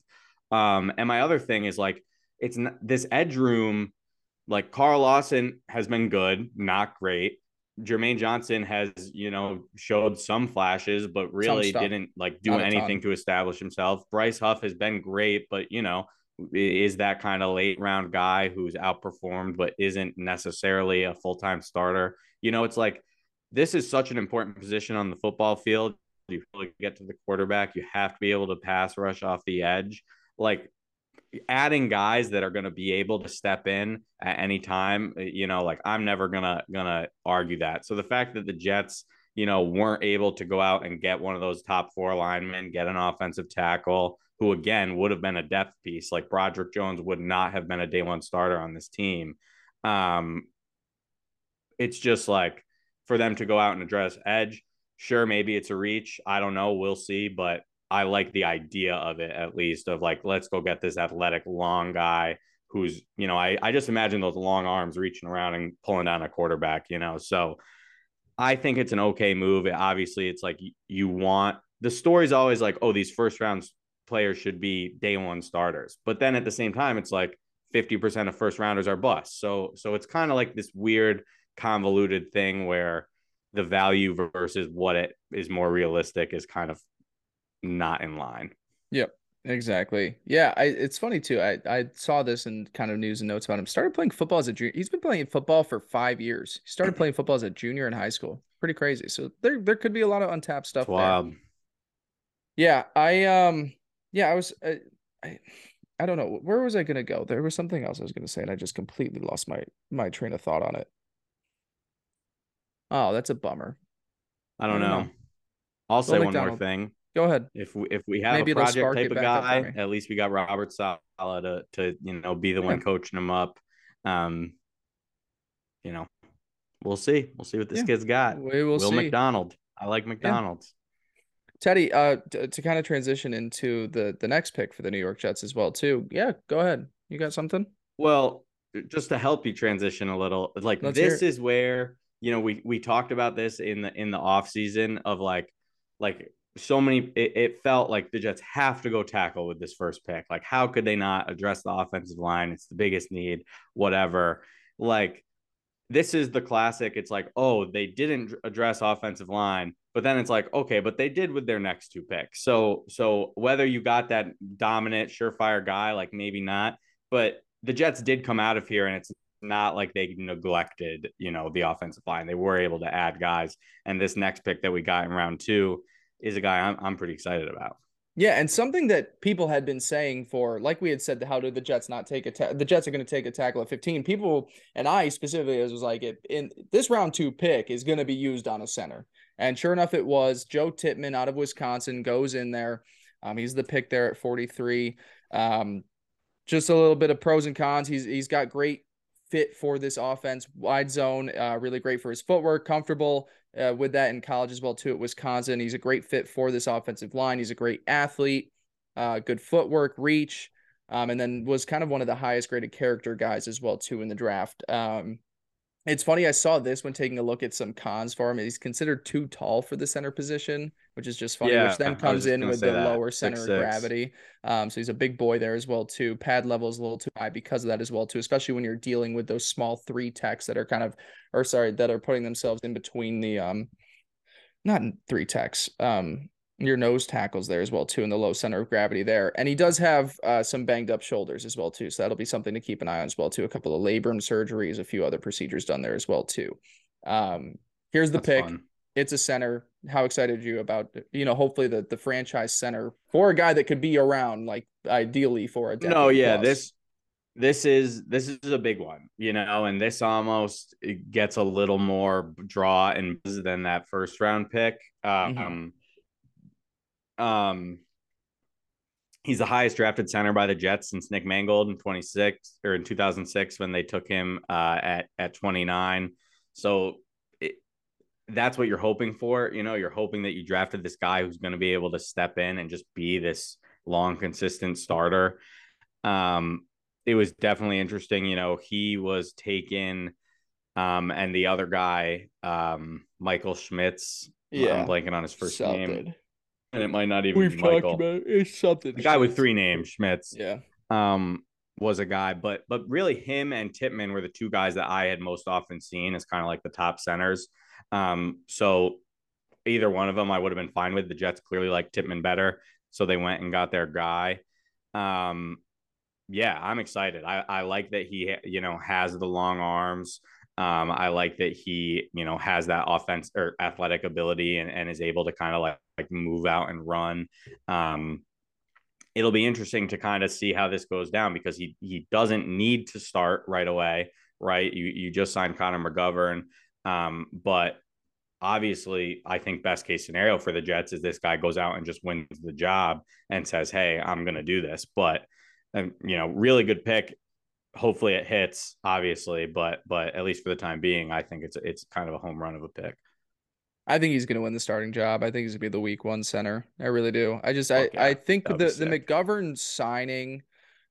Um, and my other thing is like it's not, this edge room. Like Carl Lawson has been good, not great. Jermaine Johnson has, you know, showed some flashes, but really didn't like do anything to establish himself. Bryce Huff has been great, but you know, is that kind of late round guy who's outperformed but isn't necessarily a full time starter. You know, it's like this is such an important position on the football field. You really get to the quarterback, you have to be able to pass rush off the edge. Like adding guys that are going to be able to step in at any time you know like i'm never gonna gonna argue that so the fact that the jets you know weren't able to go out and get one of those top four linemen get an offensive tackle who again would have been a depth piece like broderick jones would not have been a day one starter on this team um it's just like for them to go out and address edge sure maybe it's a reach i don't know we'll see but I like the idea of it at least of like, let's go get this athletic long guy who's, you know, I, I just imagine those long arms reaching around and pulling down a quarterback, you know. So I think it's an okay move. It, obviously, it's like you want the story's always like, oh, these first round players should be day one starters. But then at the same time, it's like 50% of first rounders are busts. So so it's kind of like this weird convoluted thing where the value versus what it is more realistic is kind of not in line. Yep. Exactly. Yeah, I, it's funny too. I, I saw this in kind of news and notes about him. Started playing football as a junior. He's been playing football for five years. He started playing football as a junior in high school. Pretty crazy. So there there could be a lot of untapped stuff. Wow. Yeah, I um yeah, I was I, I I don't know where was I gonna go. There was something else I was gonna say, and I just completely lost my my train of thought on it. Oh, that's a bummer. I don't, I don't know. know. I'll say one more thing. Go ahead. If we if we have Maybe a project type of guy, at least we got Robert Saleh to to you know be the one yeah. coaching him up. Um, you know, we'll see. We'll see what this yeah. kid's got. We will Will see. McDonald. I like McDonald's. Teddy, uh, to, to kind of transition into the the next pick for the New York Jets as well, too. Yeah, go ahead. You got something? Well, just to help you transition a little, like Let's this is where you know we we talked about this in the in the off season of like like so many it, it, felt like the Jets have to go tackle with this first pick. Like, how could they not address the offensive line? It's the biggest need, whatever. Like, this is the classic. It's like, oh, they didn't address offensive line, but then it's like, okay, but they did with their next two picks. So, so whether you got that dominant, surefire guy, like maybe not, but the Jets did come out of here, and it's not like they neglected, you know, the offensive line. They were able to add guys, and this next pick that we got in round two is a guy I'm I'm pretty excited about. Yeah, and something that people had been saying for, like we had said, how did the Jets not take a ta- the Jets are going to take a tackle at 15? People and I specifically was like, it in this round two pick is going to be used on a center, and sure enough, it was. Joe Tippmann out of Wisconsin goes in there. Um, he's the pick there at 43. Um, just a little bit of pros and cons. He's he's got great fit for this offense, wide zone, uh, really great for his footwork, comfortable uh, with that in college as well too at Wisconsin. He's a great fit for this offensive line. He's a great athlete, uh, good footwork, reach, um, and then was kind of one of the highest graded character guys as well too in the draft. Um, it's funny. I saw this when taking a look at some cons for him. He's considered too tall for the center position, which is just funny. Yeah, which then comes in with the that. lower center six, of gravity. Um, so he's a big boy there as well too. Pad level is a little too high because of that as well too. Especially when you're dealing with those small three techs that are kind of, or sorry, that are putting themselves in between the um, not three techs, um, your nose tackles there as well too in the low center of gravity there. And he does have uh, some banged up shoulders as well too. So that'll be something to keep an eye on as well too. A couple of labrum surgeries a few other procedures done there as well too. Um, here's the That's pick. fun. it's a center. How excited are you about you know hopefully the the franchise center for a guy that could be around like ideally for a no yeah plus. this this is this is a big one you know and this almost gets a little more draw and than that first round pick. Um mm-hmm um, he's the highest drafted center by the Jets since Nick Mangold in 26 or in 2006 when they took him uh, at at 29. So it, that's what you're hoping for. You know, you're hoping that you drafted this guy who's going to be able to step in and just be this long, consistent starter. Um, it was definitely interesting. You know, he was taken, um, and the other guy, um, Michael Schmitz. Yeah, I'm blanking on his first name and it might not even be. We've be Michael. talked about it. it's something. The guy with three names, Schmitz. Yeah. Um, was a guy, but but really him and Tippmann were the two guys that I had most often seen as kind of like the top centers. Um, so either one of them I would have been fine with. The Jets clearly like Tippmann better, so they went and got their guy. Um, yeah, I'm excited. I, I like that he you know has the long arms. Um, I like that he, you know, has that offense or athletic ability and, and is able to kind of like, like move out and run. Um, it'll be interesting to kind of see how this goes down because he he doesn't need to start right away, right? You you just signed Connor McGovern, um, but obviously, I think best case scenario for the Jets is this guy goes out and just wins the job and says, "Hey, I'm going to do this." But um, you know, really good pick hopefully it hits obviously but but at least for the time being i think it's it's kind of a home run of a pick i think he's going to win the starting job. I think he's going to be the week one center. I really do. I just i yeah, i think the the mcgovern signing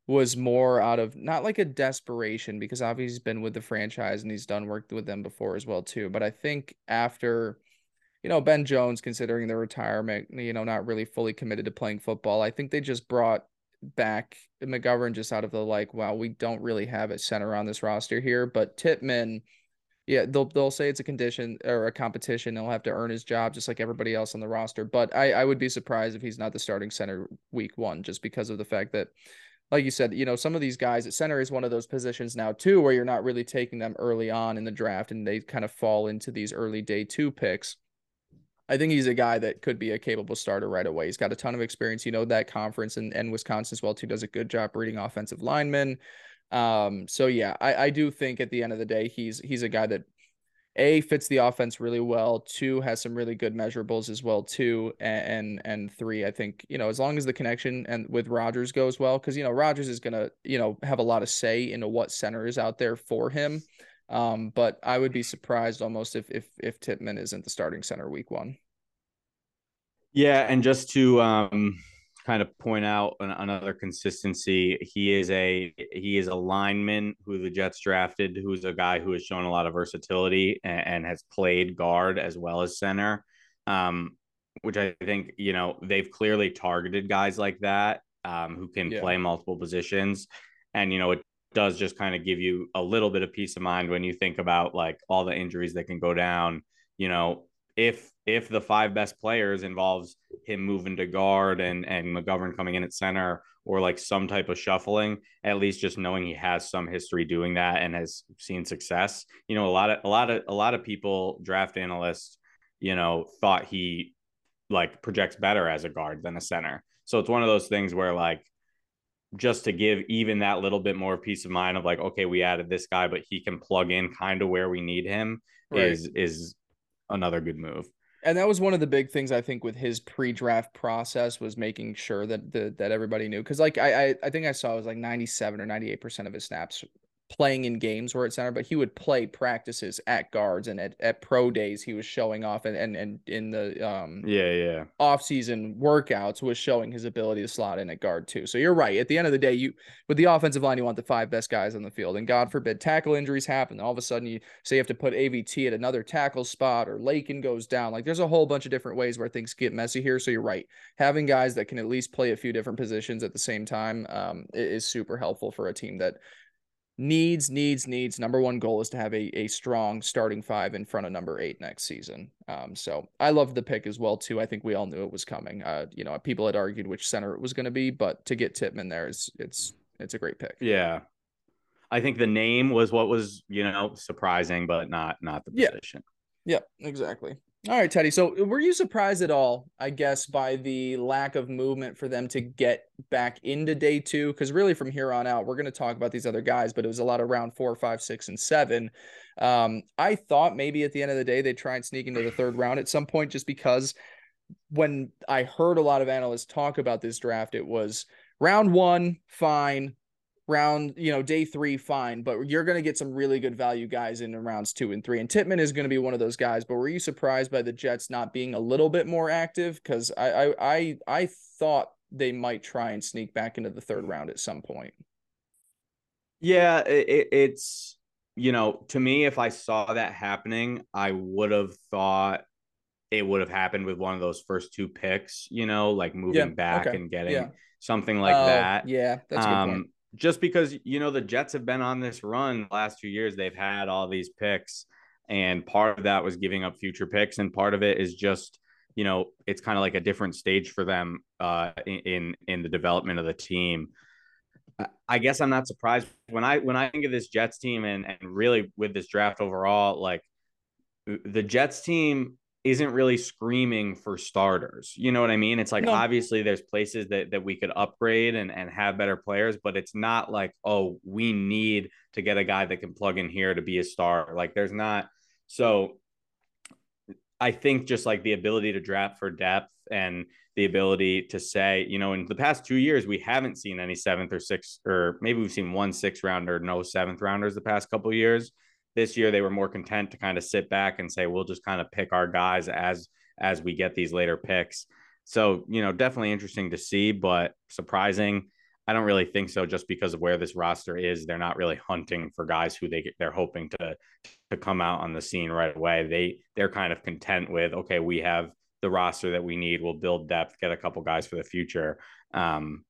was more out of not like a desperation because obviously he's been with the franchise and he's done work with them before as well too but i think after you know ben jones considering the retirement you know not really fully committed to playing football i think they just brought back McGovern just out of the like, wow, we don't really have a center on this roster here. But Tippmann, yeah, they'll they'll say it's a condition or a competition. He'll have to earn his job just like everybody else on the roster. But I, I would be surprised if he's not the starting center week one, just because of the fact that, like you said, you know, some of these guys at center is one of those positions now too, where you're not really taking them early on in the draft and they kind of fall into these early day two picks. I think he's a guy that could be a capable starter right away. He's got a ton of experience. You know that conference and, and Wisconsin as well too does a good job reading offensive linemen. Um, so yeah, I, I do think at the end of the day he's he's a guy that a fits the offense really well. Two has some really good measurables as well Two and and, and three I think you know as long as the connection and with Rodgers goes well, because you know Rodgers is gonna you know have a lot of say into what center is out there for him. Um, but I would be surprised almost if if if Tippmann isn't the starting center week one. Yeah, and just to um, kind of point out an, another consistency, he is a he is a lineman who the Jets drafted, who's a guy who has shown a lot of versatility and, and has played guard as well as center. Um, which I think you know they've clearly targeted guys like that um, who can yeah. play multiple positions, and you know it does just kind of give you a little bit of peace of mind when you think about like all the injuries that can go down. You know, if if the five best players involves him moving to guard and and McGovern coming in at center or like some type of shuffling, at least just knowing he has some history doing that and has seen success. You know, a lot of a lot of a lot of people draft analysts, you know, thought he like projects better as a guard than a center. So it's one of those things where like just to give even that little bit more peace of mind of like, okay, we added this guy, but he can plug in kind of where we need him right. is is another good move. And that was one of the big things I think with his pre-draft process was making sure that the that everybody knew because like I, I I think I saw it was like ninety seven or ninety eight percent of his snaps playing in games where at center, but he would play practices at guards and at, at pro days he was showing off and, and and in the um yeah yeah off season workouts was showing his ability to slot in at guard too. So you're right. At the end of the day, you with the offensive line, you want the five best guys on the field. And God forbid tackle injuries happen. All of a sudden you say you have to put AVT at another tackle spot or Laken goes down. Like there's a whole bunch of different ways where things get messy here. So you're right. Having guys that can at least play a few different positions at the same time um, is super helpful for a team that needs, needs, needs. Number one goal is to have a, a strong starting five in front of number eight next season. Um, so I love the pick as well too. I think we all knew it was coming. Uh, you know, people had argued which center it was going to be, but to get Tippmann there is it's it's a great pick. Yeah, I think the name was what was you know surprising, but not not the position. Yeah, yeah exactly. All right, Teddy. So, were you surprised at all, I guess, by the lack of movement for them to get back into day two? Because really, from here on out, we're going to talk about these other guys, but it was a lot of round four, five, six, and seven. Um, I thought maybe at the end of the day, they'd try and sneak into the third round at some point, just because when I heard a lot of analysts talk about this draft, it was round one, fine, round, you know, day three, fine, but you're going to get some really good value guys in rounds two and three. And Tippmann is going to be one of those guys. But were you surprised by the Jets not being a little bit more active? Because I, I, I, I thought they might try and sneak back into the third round at some point. Yeah, it, it's you know, to me, if I saw that happening, I would have thought it would have happened with one of those first two picks. You know, like moving yeah, back okay. and getting. Yeah something like uh, that. Yeah, that's um, just because you know the Jets have been on this run last few years, they've had all these picks, and part of that was giving up future picks, and part of it is just you know it's kind of like a different stage for them uh, in in the development of the team. I guess I'm not surprised when I when I think of this Jets team and and really with this draft overall, like the Jets team isn't really screaming for starters. You know what I mean? It's like no. obviously there's places that that we could upgrade and and have better players, but it's not like, oh, we need to get a guy that can plug in here to be a star. Like there's not so I think just like the ability to draft for depth and the ability to say, you know, in the past two years, we haven't seen any seventh or sixth, or maybe we've seen one sixth rounder, no seventh rounders the past couple years. This year they were more content to kind of sit back and say, we'll just kind of pick our guys as as we get these later picks. So, you know, definitely interesting to see, but surprising. I don't really think so just because of where this roster is. They're not really hunting for guys who they they're hoping to to come out on the scene right away. They they're kind of content with, okay, we have the roster that we need. We'll build depth, get a couple guys for the future. Um,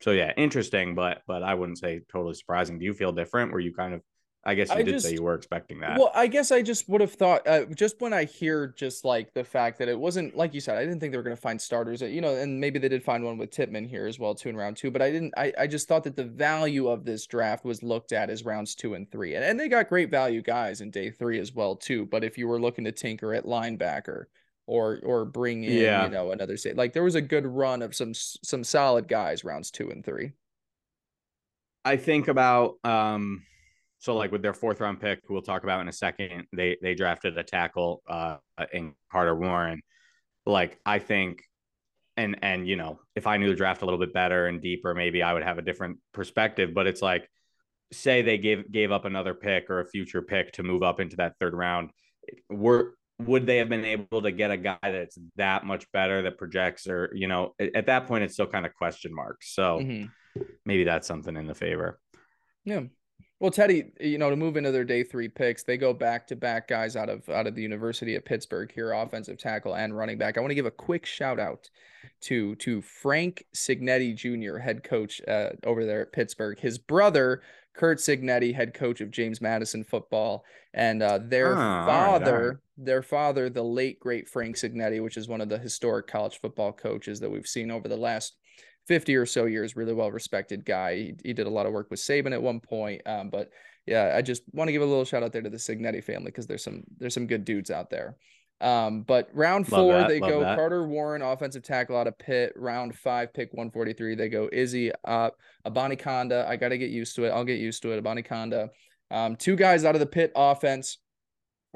so yeah, interesting, but but I wouldn't say totally surprising. Do you feel different? Were you kind of I guess you I did just, say you were expecting that. Well, I guess I just would have thought, uh, just when I hear just like the fact that it wasn't like you said, I didn't think they were going to find starters. You know, and maybe they did find one with Tippmann here as well, two in round two. But I didn't. I, I just thought that the value of this draft was looked at as rounds two and three, and, and they got great value guys in day three as well too. But if you were looking to tinker at linebacker or or bring in, yeah. you know, another state, like there was a good run of some some solid guys rounds two and three. I think about um so like with their fourth round pick, who we'll talk about in a second, they they drafted a tackle uh in Carter Warren. Like I think and and you know, if I knew the draft a little bit better and deeper, maybe I would have a different perspective. But it's like say they gave gave up another pick or a future pick to move up into that third round. Were would they have been able to get a guy that's that much better that projects or you know at that point it's still kind of question marks so mm-hmm. maybe that's something in the favor yeah well, Teddy, you know, to move into their day three picks, they go back to back guys out of out of the University of Pittsburgh here, offensive tackle and running back. I want to give a quick shout out to to Frank Cignetti Jr., head coach uh, over there at Pittsburgh. His brother, Curt Cignetti, head coach of James Madison football, and uh, their oh, father, all right, all right. their father, the late great Frank Cignetti, which is one of the historic college football coaches that we've seen over the last 50 or so years, really well respected guy. He, he did a lot of work with Saban at one point. Um, but yeah, I just want to give a little shout out there to the Cignetti family because there's some there's some good dudes out there. Um, but round four, they go that. Carter Warren, offensive tackle out of Pitt. Round five, pick 143, they go Izzy up. Abanikanda, I got to get used to it. I'll get used to it. Abanikanda. Um, two guys out of the Pitt offense.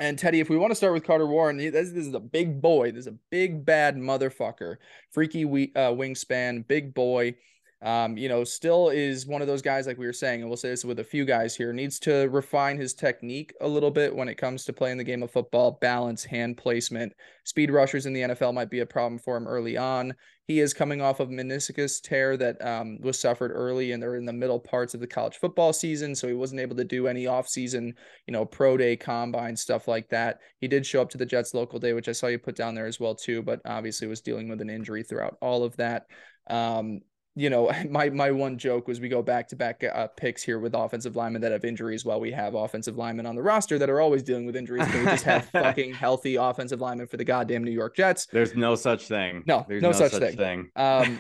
And Teddy, if we want to start with Carter Warren, this, this is a big boy. This is a big bad motherfucker. Freaky we, uh, wingspan, big boy um, you know, still is one of those guys, like we were saying, and we'll say this with a few guys here, needs to refine his technique a little bit when it comes to playing the game of football, balance, hand placement. Speed rushers in the NFL might be a problem for him early on. He is coming off of meniscus tear that um, was suffered early, and they're in the middle parts of the college football season, so he wasn't able to do any off-season, you know, pro day, combine stuff like that. He did show up to the Jets local day, which I saw you put down there as well too, but obviously was dealing with an injury throughout all of that. Um, you know, *laughs* my my one joke was we go back to back uh, picks here with offensive linemen that have injuries while we have offensive linemen on the roster that are always dealing with injuries. We just have *laughs* fucking healthy offensive linemen for the goddamn New York Jets. There's no such thing. No, There's no, no such, such, thing. thing. Um,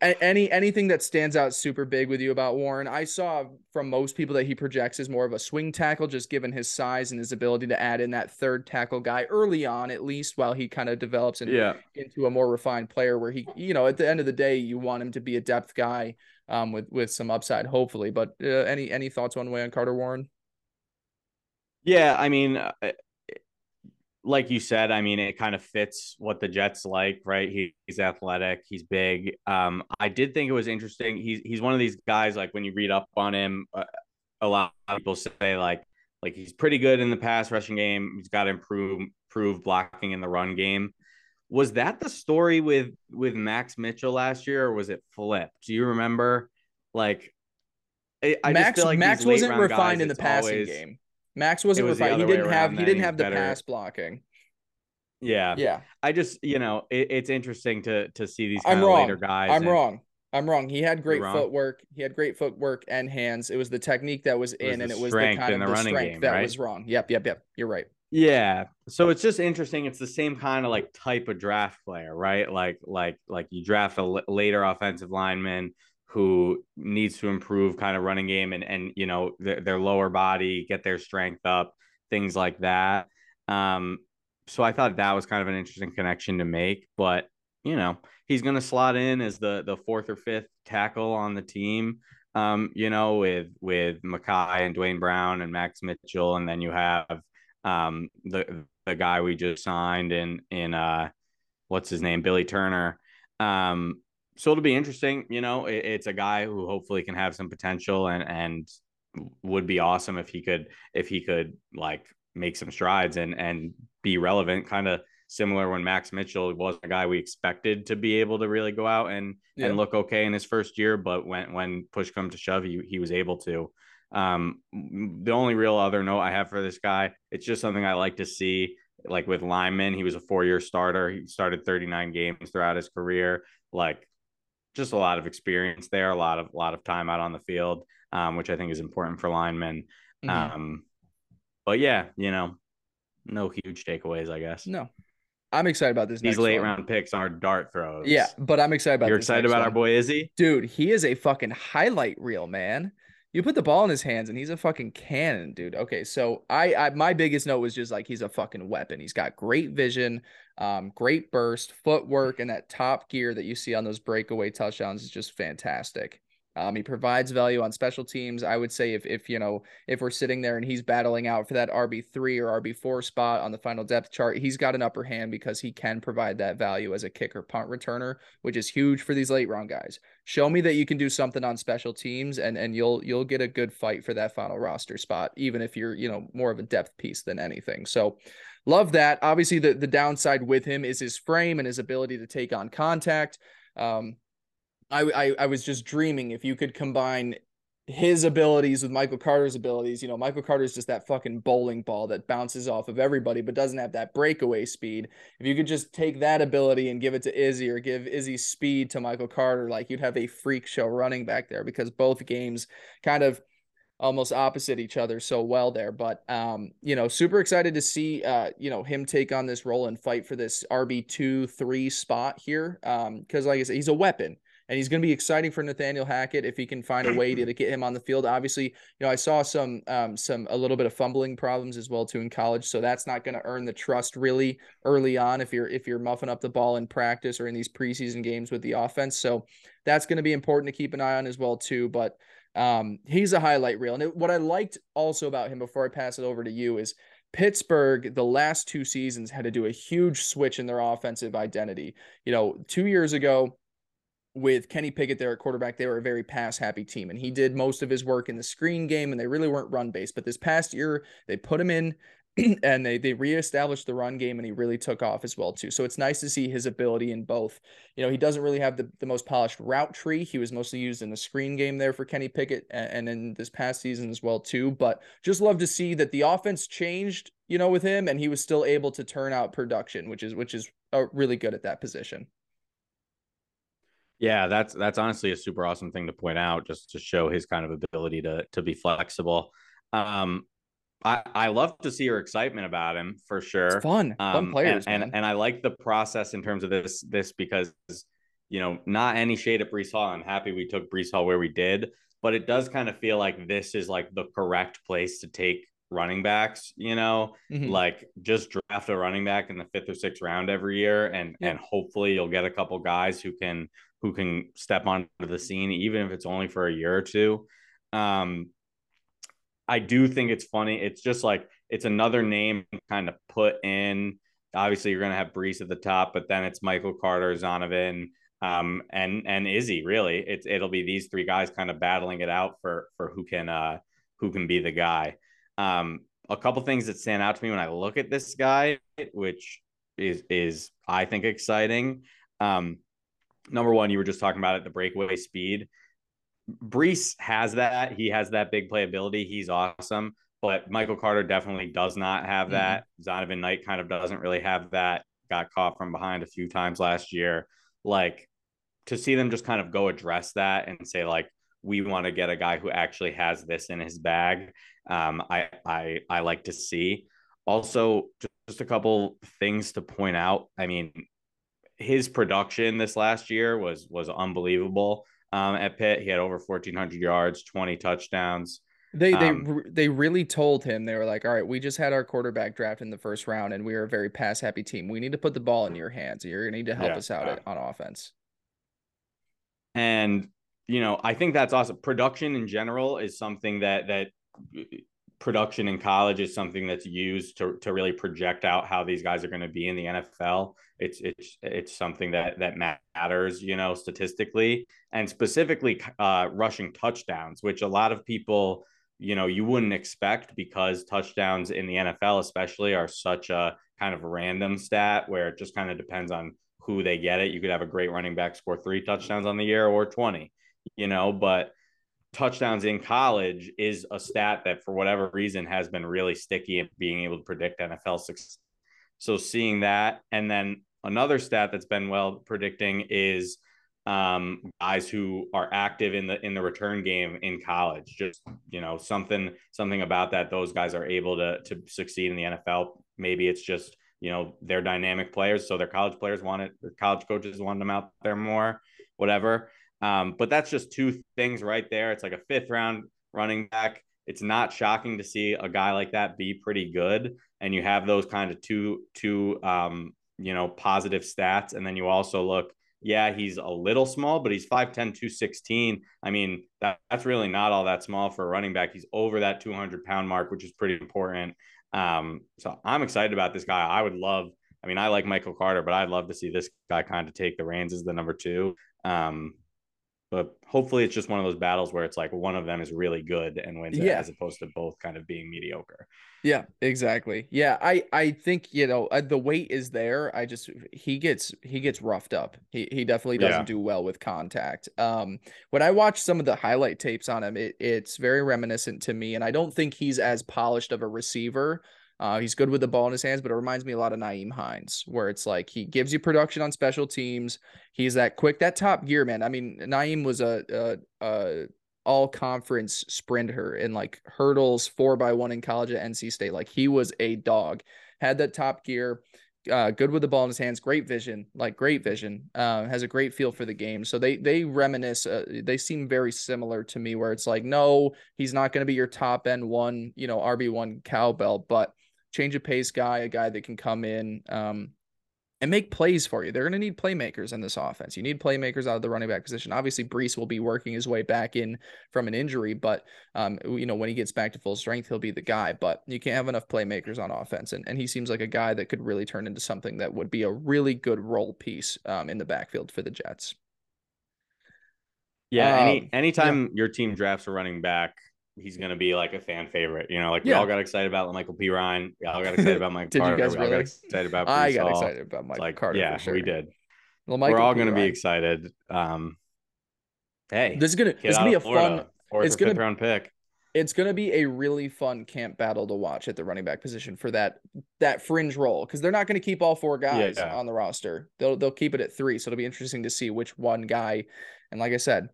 *laughs* any anything that stands out super big with you about Warren? I saw from most people that he projects as more of a swing tackle, just given his size and his ability to add in that third tackle guy early on, at least while he kind of develops in, yeah. into a more refined player. Where he, you know, at the end of the day, you want him to be a depth guy um, with with some upside, hopefully. But uh, any any thoughts one way on Carter Warren? Yeah, I mean, uh, like you said, I mean, it kind of fits what the Jets like, right? He, he's athletic, he's big. Um, I did think it was interesting. He's he's one of these guys like when you read up on him, uh, a lot of people say like like he's pretty good in the pass rushing game. He's got to improve improve blocking in the run game was that the story with with Max Mitchell last year, or was it flipped? Do you remember? Like, I, I Max like Max wasn't refined guys, in the passing always, game. Max wasn't was refined. He didn't have he didn't have the better. pass blocking. Yeah, yeah. I just you know it, it's interesting to to see these kind I'm of wrong. later guys. I'm and, wrong. I'm wrong. He had great footwork. He had great footwork and hands. It was the technique that was in, was and it was the kind of the, the strength game, that right? was wrong. Yep, yep, yep. You're right. Yeah. So it's just interesting. It's the same kind of like type of draft player, right? Like like like you draft a l- later offensive lineman who needs to improve kind of running game and and you know their, their lower body, get their strength up, things like that. Um so I thought that was kind of an interesting connection to make, but you know, he's going to slot in as the the fourth or fifth tackle on the team. Um, you know, with with Mekhi and Duane Brown and Max Mitchell, and then you have um, the the guy we just signed in in uh, what's his name, Billy Turner. Um, so it'll be interesting. You know, it, it's a guy who hopefully can have some potential and and would be awesome if he could if he could like make some strides and and be relevant. Kind of similar when Max Mitchell was a guy we expected to be able to really go out and yeah. and look okay in his first year, but when when push come to shove, he he was able to. Um, the only real other note I have for this guy, it's just something I like to see. Like with Lyman, he was a four-year starter. He started 39 games throughout his career. Like, just a lot of experience there, a lot of a lot of time out on the field, um, which I think is important for linemen. Mm-hmm. Um, but yeah, you know, no huge takeaways, I guess. No, I'm excited about this. These late one. round picks are dart throws. Yeah, but I'm excited about. You're excited about one. our boy Izzy, dude. He is a fucking highlight reel, man you put the ball in his hands and he's a fucking cannon, dude. Okay, so I, I my biggest note was just like he's a fucking weapon. He's got great vision, um, great burst, footwork, and that top gear that you see on those breakaway touchdowns is just fantastic. Um, he provides value on special teams. I would say if if you know if we're sitting there and he's battling out for that RB three or RB four spot on the final depth chart, he's got an upper hand because he can provide that value as a kicker punt returner, which is huge for these late round guys. Show me that you can do something on special teams, and and you'll you'll get a good fight for that final roster spot, even if you're you know more of a depth piece than anything. So. Love that. Obviously, the, the downside with him is his frame and his ability to take on contact. Um, I, I I was just dreaming if you could combine his abilities with Michael Carter's abilities. You know, Michael Carter's just that fucking bowling ball that bounces off of everybody, but doesn't have that breakaway speed. If you could just take that ability and give it to Izzy or give Izzy speed to Michael Carter, like you'd have a freak show running back there because both games kind of almost opposite each other so well there. But um, you know, super excited to see uh, you know, him take on this role and fight for this RB two, three spot here. Um, because like I said, he's a weapon and he's going to be exciting for Nathaniel Hackett if he can find a way to, to get him on the field. Obviously, you know, I saw some um, some a little bit of fumbling problems as well too in college, so that's not going to earn the trust really early on if you're if you're muffing up the ball in practice or in these preseason games with the offense. So that's going to be important to keep an eye on as well too. But um, he's a highlight reel, and it, what I liked also about him before I pass it over to you is. Pittsburgh, the last two seasons, had to do a huge switch in their offensive identity. You know, two years ago, with Kenny Pickett there at quarterback, they were a very pass happy team. And he did most of his work in the screen game and they really weren't run based. But this past year, they put him in *clears throat* and they they reestablished the run game and he really took off as well too. So it's nice to see his ability in both. You know, he doesn't really have the, the most polished route tree. He was mostly used in the screen game there for Kenny Pickett and, and in this past season as well too. But just love to see that the offense changed, you know, with him and he was still able to turn out production, which is which is uh, really good at that position. Yeah, that's that's honestly a super awesome thing to point out, just to show his kind of ability to to be flexible. Um, I I love to see your excitement about him for sure. It's fun, um, fun players, and, and, and I like the process in terms of this this because you know not any shade at Breece Hall. I'm happy we took Breece Hall where we did, but it does kind of feel like this is like the correct place to take running backs, you know, mm-hmm. like just draft a running back in the fifth or sixth round every year and yeah. and hopefully you'll get a couple guys who can who can step onto the scene, even if it's only for a year or two. Um, I do think it's funny. It's just like it's another name kind of put in. Obviously, you're going to have Breece at the top, but then it's Michael Carter, Zonovan, um, and and Izzy. Really, it's it'll be these three guys kind of battling it out for for who can uh who can be the guy. Um, a couple things that stand out to me when I look at this guy, which is is I think exciting. Um, number one, you were just talking about it, the breakaway speed. Breece has that. He has that big playability. He's awesome. But Michael Carter definitely does not have mm-hmm. that. Mm-hmm. Zonovan Knight kind of doesn't really have that. Got caught from behind a few times last year. Like to see them just kind of go address that and say, like, we want to get a guy who actually has this in his bag. Um, I I I like to see. Also, just a couple things to point out. I mean, his production this last year was was unbelievable. Um, at Pitt, he had over 1,400 yards, 20 touchdowns. They they um, they really told him they were like, all right, we just had our quarterback draft in the first round, and we are a very pass happy team. We need to put the ball in your hands. You're gonna need to help yeah, us out on offense. And you know, I think that's awesome. Production in general is something that that production in college is something that's used to, to really project out how these guys are going to be in the NFL. It's it's it's something that that matters, you know, statistically and specifically uh, rushing touchdowns, which a lot of people, you know, you wouldn't expect because touchdowns in the NFL, especially, are such a kind of random stat where it just kind of depends on who they get it. You could have a great running back score three touchdowns on the year or twenty, you know, but touchdowns in college is a stat that for whatever reason has been really sticky at being able to predict NFL success. So seeing that, and then another stat that's been well predicting is um, guys who are active in the in the return game in college. Just you know something something about that. Those guys are able to to succeed in the NFL. Maybe it's just you know they're dynamic players, so their college players want it. Their college coaches want them out there more, whatever. Um, but that's just two things right there. It's like a fifth round running back. It's not shocking to see a guy like that be pretty good. And you have those kind of two, two, um, you know, positive stats. And then you also look, yeah, he's a little small, but he's 5'10, 216. I mean, that, that's really not all that small for a running back. He's over that 200 pound mark, which is pretty important. Um, so I'm excited about this guy. I would love, I mean, I like Michael Carter, but I'd love to see this guy kind of take the reins as the number two. Um, but hopefully it's just one of those battles where it's like one of them is really good and wins yeah. it as opposed to both kind of being mediocre. Yeah exactly. Yeah i i think you know uh, the weight is there. I just he gets he gets roughed up. He, he definitely doesn't yeah. do well with contact. Um when i watch some of the highlight tapes on him it, it's very reminiscent to me and i don't think he's as polished of a receiver uh, he's good with the ball in his hands, but it reminds me a lot of Nyheim Hines, where it's like he gives you production on special teams. He's that quick, that top gear man. I mean, Nyheim was a, a, a all conference sprinter in like hurdles four by one in college at NC State. Like he was a dog, had that top gear, uh, good with the ball in his hands, great vision, like great vision, uh, has a great feel for the game. So they they reminisce, uh, they seem very similar to me, where it's like, no, he's not going to be your top end one, you know, RB one cowbell, but change of pace guy, a guy that can come in, um, and make plays for you. They're going to need playmakers in this offense. You need playmakers out of the running back position. Obviously, Breece will be working his way back in from an injury, but um, you know when he gets back to full strength, he'll be the guy. But you can't have enough playmakers on offense, and and he seems like a guy that could really turn into something that would be a really good role piece um, in the backfield for the Jets. Yeah, any um, anytime yeah. your team drafts a running back, he's going to be like a fan favorite. You know, like we all got excited about Lamical Perine. We all got excited about Mike *laughs* did Carter. You guys we really? all got excited about. *laughs* I got Hall. excited about Mike like, Carter. Yeah, sure. we did. Well, We're all going to be excited. Um, hey, this is gonna this is gonna be a Florida, fun. It's gonna round pick. It's gonna be a really fun camp battle to watch at the running back position for that that fringe role because they're not going to keep all four guys yeah, yeah. on the roster. They'll they'll keep it at three, so it'll be interesting to see which one guy. And like I said,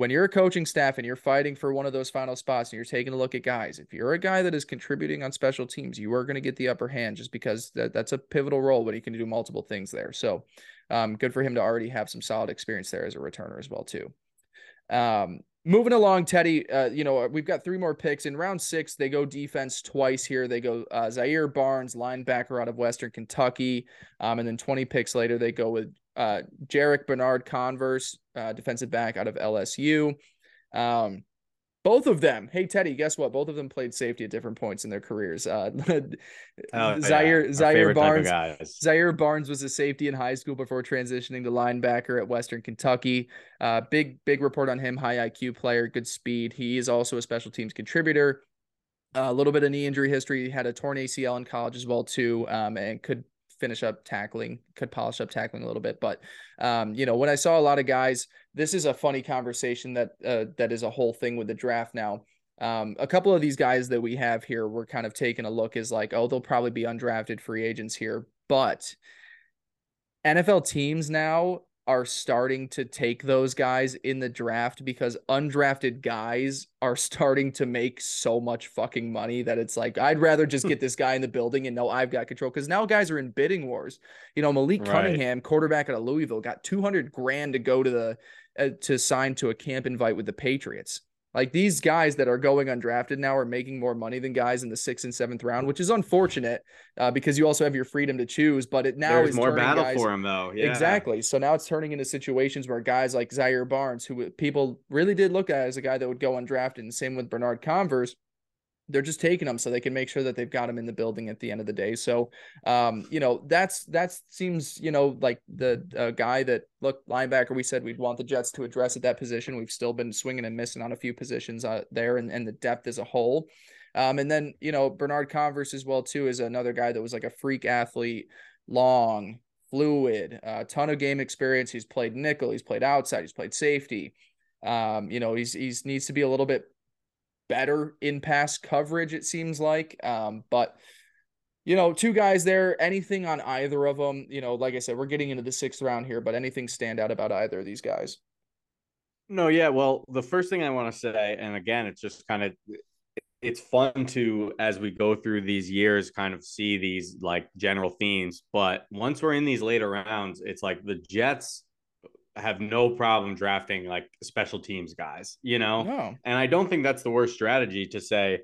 when you're a coaching staff and you're fighting for one of those final spots and you're taking a look at guys, if you're a guy that is contributing on special teams, you are going to get the upper hand just because that, that's a pivotal role, but he can do multiple things there. So um, good for him to already have some solid experience there as a returner as well, too. Um, moving along, Teddy, uh, you know, we've got three more picks. In round six, they go defense twice here. They go uh, Zaire Barnes, linebacker out of Western Kentucky. Um, and then 20 picks later, they go with uh, Jarrick Bernard Converse, uh, defensive back out of LSU. Um, both of them. Hey Teddy, guess what? Both of them played safety at different points in their careers. Uh, *laughs* oh, Zaire yeah. Zaire Barnes. Zaire Barnes was a safety in high school before transitioning to linebacker at Western Kentucky. Uh, big big report on him. High IQ player, good speed. He is also a special teams contributor. Uh, a little bit of knee injury history. He had a torn ACL in college as well too, um, and could finish up tackling, could polish up tackling a little bit. But um, you know, when I saw a lot of guys, this is a funny conversation that uh, that is a whole thing with the draft now. Um, a couple of these guys that we have here, we're kind of taking a look as like, oh, they'll probably be undrafted free agents here, but NFL teams now are starting to take those guys in the draft because undrafted guys are *laughs* starting to make so much fucking money that it's like I'd rather just get this guy in the building and know I've got control because now guys are in bidding wars. You know, Malik right. Cunningham, quarterback out of Louisville, got 200 grand to go to the uh, to sign to a camp invite with the Patriots. Like these guys that are going undrafted now are making more money than guys in the sixth and seventh round, which is unfortunate uh, because you also have your freedom to choose. But it now There's is more battle guys, for him though. Yeah. Exactly. So now it's turning into situations where guys like Zaire Barnes, who people really did look at as a guy that would go undrafted, and same with Bernard Converse, they're just taking them so they can make sure that they've got them in the building at the end of the day. So, um, you know, that's that seems you know like the uh, guy that look linebacker. We said we'd want the Jets to address at that position. We've still been swinging and missing on a few positions uh, there, and and the depth as a whole. Um, and then you know Bernard Converse as well too is another guy that was like a freak athlete, long, fluid, a uh, ton of game experience. He's played nickel, he's played outside, he's played safety. Um, you know, he's he's needs to be a little bit better in pass coverage, it seems like. Um, but you know, two guys there. Anything on either of them? You know, like I said, we're getting into the sixth round here, but anything stand out about either of these guys? No, yeah. Well, the first thing I want to say, and again, it's just kind of it's fun to as we go through these years kind of see these like general themes but once we're in these later rounds it's like the jets have no problem drafting like special teams guys, you know? No. And I don't think that's the worst strategy to say,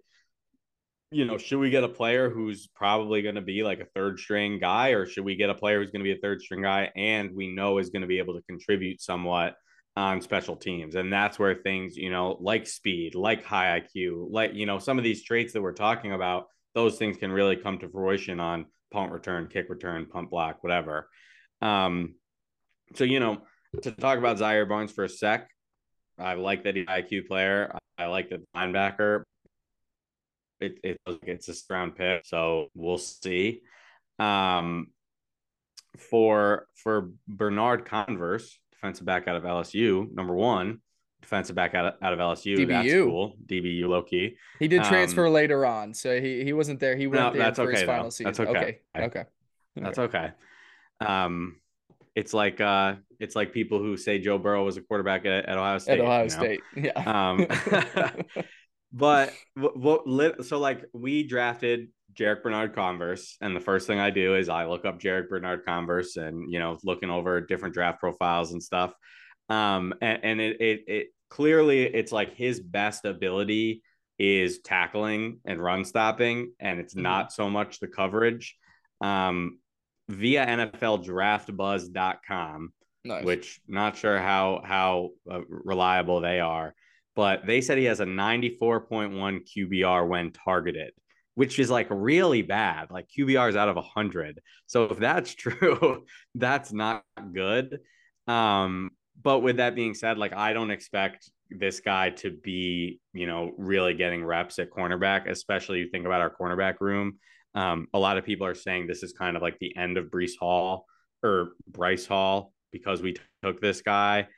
you know, should we get a player who's probably going to be like a third string guy, or should we get a player who's going to be a third string guy and we know is going to be able to contribute somewhat on special teams? And that's where things, you know, like speed, like high IQ, like, you know, some of these traits that we're talking about, those things can really come to fruition on punt return, kick return, punt block, whatever. Um, so, you know, to talk about Zaire Barnes for a sec, I like that he's an IQ player. I like the linebacker. It, it it's a round pick, so we'll see. Um, for for Bernard Converse, defensive back out of LSU, number one, defensive back out of, out of LSU. DBU. That's cool. DBU low key. He did transfer um, later on, so he he wasn't there. He went no, there that's for okay, his final though. season. That's okay. Okay. Okay. That's okay. Um, it's like uh it's like people who say Joe Burrow was a quarterback at, at Ohio State. At Ohio you know? State, *laughs* yeah. Um, *laughs* but what, what so like we drafted Jarrick Bernard Converse, and the first thing I do is I look up Jarrick Bernard Converse, and you know, looking over different draft profiles and stuff. Um, and, and it, it it clearly it's like his best ability is tackling and run stopping, and it's mm-hmm. not so much the coverage. Um, via NFLDraftBuzz.com, nice. which not sure how how uh, reliable they are, but they said he has a 94.1 QBR when targeted, which is like really bad. Like QBR is out of 100. So if that's *laughs* true, that's not good. Um, but with that being said, like I don't expect this guy to be, you know, really getting reps at cornerback, especially you think about our cornerback room. Um, a lot of people are saying this is kind of like the end of Breece Hall or Bryce Hall because we took this guy.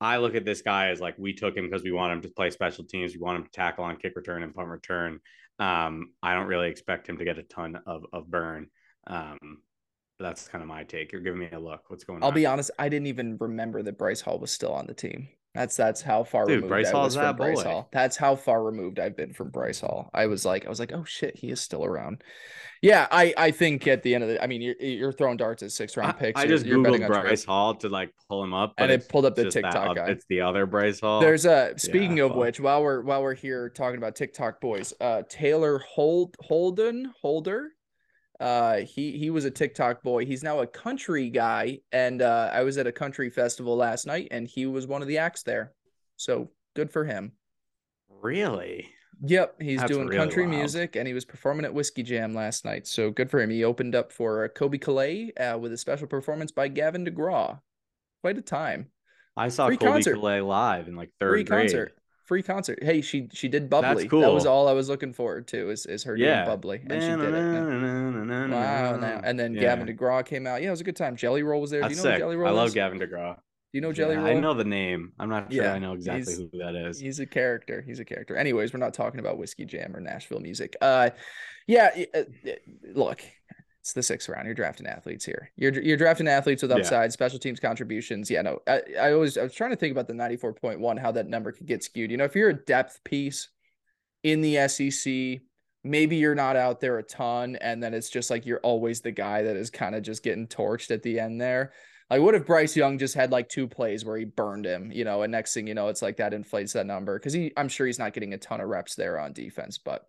I look at this guy as like we took him because we want him to play special teams. We want him to tackle on kick return and punt return. Um, I don't really expect him to get a ton of of burn. Um, that's kind of my take. You're giving me a look. What's going I'll on? I'll be honest. I didn't even remember that Bryce Hall was still on the team. That's that's how far Dude, removed Bryce I was from Bryce boy. Hall. That's how far removed I've been from Bryce Hall. I was like, I was like, oh shit, he is still around. Yeah, I I think at the end of the, I mean, you're you're throwing darts at six round picks. I, I just you're, googled you're Bryce Hall to like pull him up, and it pulled up the TikTok guy. It's the other Bryce Hall. There's a speaking yeah, of which, while we're while we're here talking about TikTok boys, uh, Taylor Hold Holden Holder uh, he he was a TikTok boy. He's now a country guy, and uh, I was at a country festival last night, and he was one of the acts there. So good for him. Really? Yep, he's That's doing really country wild. music, and he was performing at Whiskey Jam last night. So good for him. He opened up for Colbie Caillat uh, with a special performance by Gavin DeGraw. Quite a time. I saw Free Colbie concert. Caillat live in like third Free grade. Concert free concert. Hey, she she did bubbly. Cool. That was all I was looking forward to is, is her yeah. doing bubbly. And she did it. wow. Now, and then yeah. Gavin DeGraw came out. Yeah, it was a good time. Jelly Roll was there. That's Do you know sick. Jelly Roll I love is? Gavin DeGraw. Do you know Jelly yeah, Roll? I know the name. I'm not sure yeah, I know exactly who that is. He's a character. He's a character. Anyways, we're not talking about Whiskey Jam or Nashville music. Uh yeah, uh, look, it's the sixth round. You're drafting athletes here. You're you're drafting athletes with upside, yeah. special teams contributions. Yeah, no, I, I always I was trying to think about the 94.1, how that number could get skewed. You know, if you're a depth piece in the SEC, maybe you're not out there a ton, and then it's just like you're always the guy that is kind of just getting torched at the end there. Like, what if Bryce Young just had like two plays where he burned him, you know, and next thing you know, it's like that inflates that number because he, I'm sure he's not getting a ton of reps there on defense, but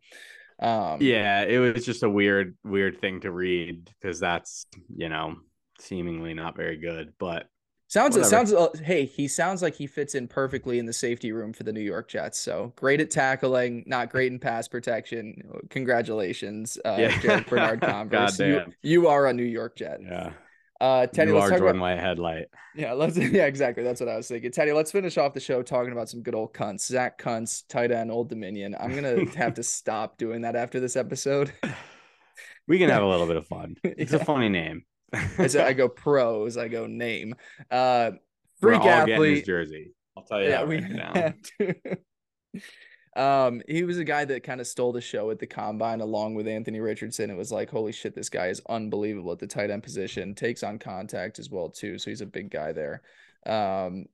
um, yeah, it was just a weird, weird thing to read because that's you know seemingly not very good, but sounds it sounds. Uh, hey, he sounds like he fits in perfectly in the safety room for the New York Jets. So great at tackling, not great in pass protection. Congratulations, uh, yeah. Jarrick Bernard *laughs* Converse. you, you are a New York Jet. Yeah. Uh, Teddy, you let's are talk Jordan about, White headlight. Yeah, let's. *laughs* Yeah, exactly. That's what I was thinking. Teddy, let's finish off the show talking about some good old cunts. Zach Kuntz, tight end, Old Dominion. I'm gonna *laughs* have to stop doing that after this episode. *laughs* We can have a little bit of fun. It's yeah. a funny name. I go pros. I go name. Uh, freak athlete. his jersey. I'll tell you yeah, that right now. Um, he was a guy that kind of stole the show at the combine along with Anthony Richardson. It was like, holy shit, this guy is unbelievable at the tight end position, takes on contact as well, too. So he's a big guy there. Um,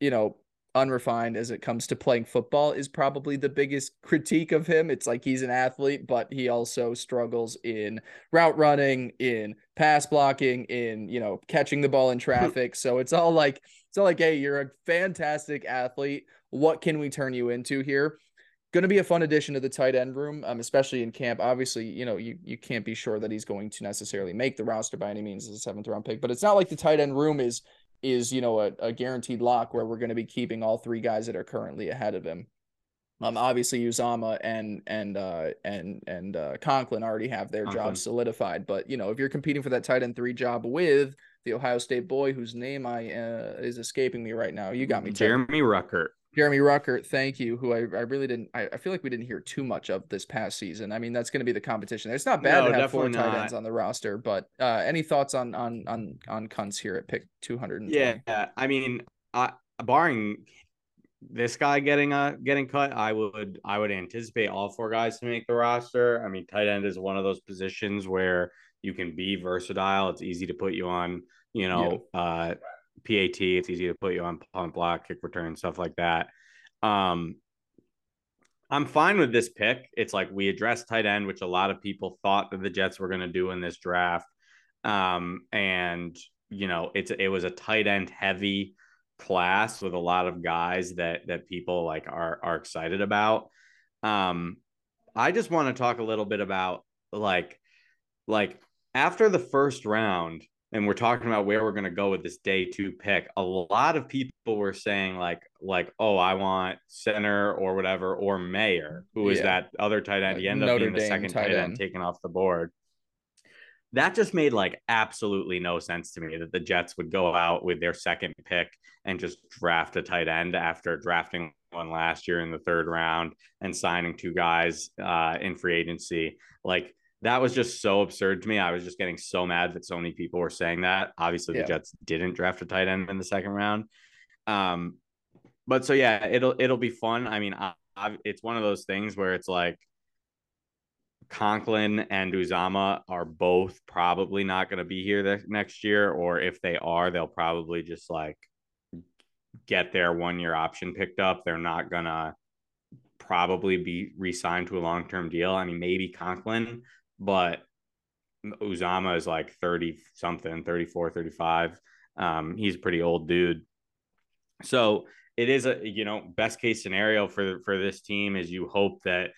you know, unrefined as it comes to playing football is probably the biggest critique of him. It's like he's an athlete, but he also struggles in route running, in pass blocking, in you know catching the ball in *laughs* traffic. so it's all like it's all like, hey, you're a fantastic athlete. What can we turn you into here? Going to be a fun addition to the tight end room, um, especially in camp. Obviously, you know, you, you can't be sure that he's going to necessarily make the roster by any means as a seventh round pick, but it's not like the tight end room is, is, you know, a, a guaranteed lock where we're going to be keeping all three guys that are currently ahead of him. Um, obviously Uzomah and, and, uh, and, and, uh, Conklin already have their Conklin. jobs solidified, but you know, if you're competing for that tight end three job with the Ohio State boy, whose name I, uh, is escaping me right now, you got me. Jeremy Ruckert. Jeremy Ruckert, thank you. Who I, I really didn't. I, I feel like we didn't hear too much of this past season. I mean, that's going to be the competition. It's not bad no, to have four tight ends on the roster, but uh, any thoughts on on on on Kuntz here at pick two hundred? Yeah, I mean, I, barring this guy getting a getting cut, I would I would anticipate all four guys to make the roster. I mean, tight end is one of those positions where you can be versatile. It's easy to put you on, you know, yeah. uh, PAT. It's easy to put you on punt block, kick return, stuff like that. Um, I'm fine with this pick. It's like we addressed tight end, which a lot of people thought that the Jets were going to do in this draft. Um, and you know, it's it was a tight end heavy class with a lot of guys that that people like are are excited about. Um, I just want to talk a little bit about like like after the first round, and we're talking about where we're going to go with this day two pick, a lot of people were saying like like oh I want center or whatever or Mayer, who is yeah. that other tight end. He ended Notre up being the second tight, end taken off the board. That just made like absolutely no sense to me that the Jets would go out with their second pick and just draft a tight end after drafting one last year in the third round and signing two guys uh, in free agency. Like that was just so absurd to me. I was just getting so mad that so many people were saying that. Obviously, the. Jets didn't draft a tight end in the second round. Um, but so yeah, it'll it'll be fun. I mean, I, I, it's one of those things where it's like Conklin and Uzomah are both probably not going to be here the, next year, or if they are, they'll probably just like get their one year option picked up. They're not gonna probably be re-signed to a long-term deal. I mean, maybe Conklin, but Uzomah is like 30 something, 34, 35. Um, he's a pretty old dude. So it is a, you know, best case scenario for, for this team is you hope that,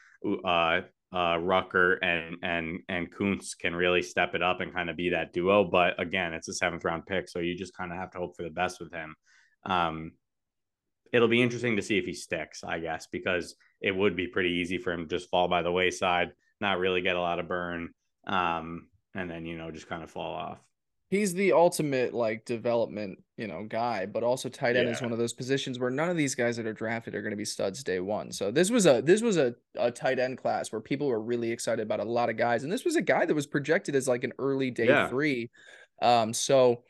uh, uh, Ruckert and and and Kuntz can really step it up and kind of be that duo. But again, it's a seventh round pick, so you just kind of have to hope for the best with him. Um, it'll be interesting to see if he sticks, I guess, because it would be pretty easy for him to just fall by the wayside not really get a lot of burn, um, and then you know just kind of fall off. He's the ultimate like development, you know, guy, but also tight end yeah. is one of those positions where none of these guys that are drafted are going to be studs day one. So this was a this was a, a tight end class where people were really excited about a lot of guys, and this was a guy that was projected as like an early day yeah. three. Um, so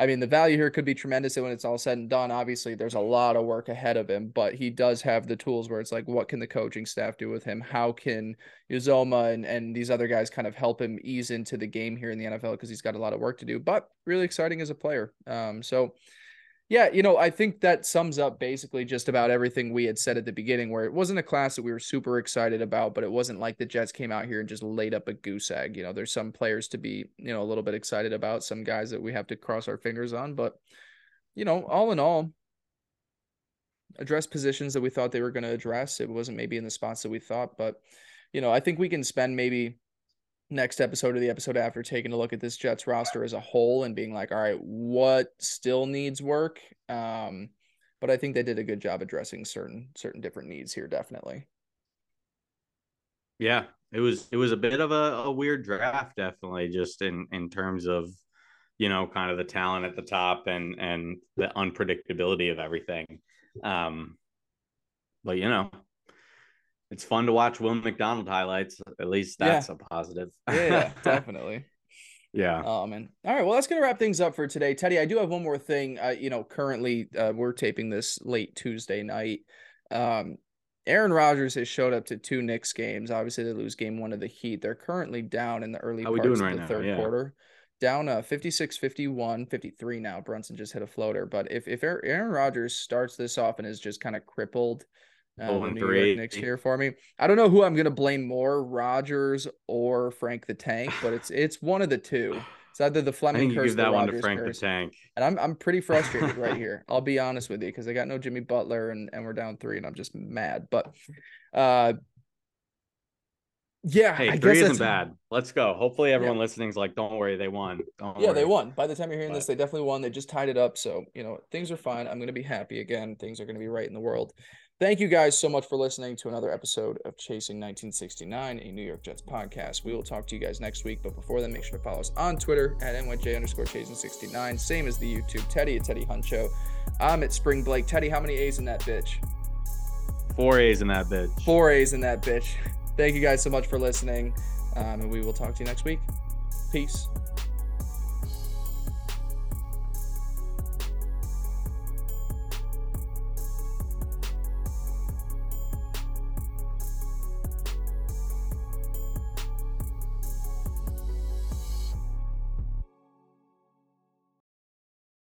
I mean, the value here could be tremendous when it's all said and done. Obviously, there's a lot of work ahead of him, but he does have the tools where it's like, what can the coaching staff do with him? How can Uzomah and, and these other guys kind of help him ease into the game here in the NFL because he's got a lot of work to do, but really exciting as a player. Um, so yeah, you know, I think that sums up basically just about everything we had said at the beginning, where it wasn't a class that we were super excited about, but it wasn't like the Jets came out here and just laid up a goose egg. You know, there's some players to be, you know, a little bit excited about, some guys that we have to cross our fingers on. But, you know, all in all, address positions that we thought they were going to address. It wasn't maybe in the spots that we thought, but, you know, I think we can spend maybe next episode or the episode after taking a look at this Jets roster as a whole and being like, all right, what still needs work? Um, but I think they did a good job addressing certain certain different needs here, definitely. Yeah, it was it was a bit of a, a weird draft, definitely, just in in terms of you know kind of the talent at the top and and the unpredictability of everything. Um, but you know, it's fun to watch Will McDonald highlights. At least that's yeah. a positive. yeah, *laughs* definitely. Yeah. Oh man. All right. Well, that's gonna wrap things up for today, Teddy. I do have one more thing. Uh, you know, currently uh, we're taping this late Tuesday night. Um, Aaron Rodgers has showed up to two Knicks games. Obviously, they lose game one of the Heat. They're currently down in the early How parts of right the now? third yeah. quarter. Down uh 56 51, 53 now. Brunson just hit a floater. But if, if Aaron Rodgers starts this off and is just kind of crippled um, New three. York Knicks here for me. I don't know who I'm gonna blame more, Rodgers or Frank the Tank, but it's it's one of the two. It's either the Fleming curse give that one to Frank curse. the Tank. And I'm I'm pretty frustrated right *laughs* here. I'll be honest with you because I got no Jimmy Butler and and we're down three and I'm just mad. But uh yeah, hey, I three isn't bad. Let's go. Hopefully, everyone yeah. listening is like, "Don't worry, they won." Don't yeah, worry. they won. By the time you're hearing but... this, they definitely won. They just tied it up, so you know things are fine. I'm gonna be happy again. Things are gonna be right in the world. Thank you guys so much for listening to another episode of Chasing 1969, a New York Jets podcast. We will talk to you guys next week, but before then, make sure to follow us on Twitter at NYJ underscore Chasing 69, same as the YouTube. Teddy at Teddy Huncho. I'm at Spring Blake. Teddy, how many A's in that bitch? Four A's in that bitch. Four A's in that bitch. Thank you guys so much for listening, um, and we will talk to you next week. Peace.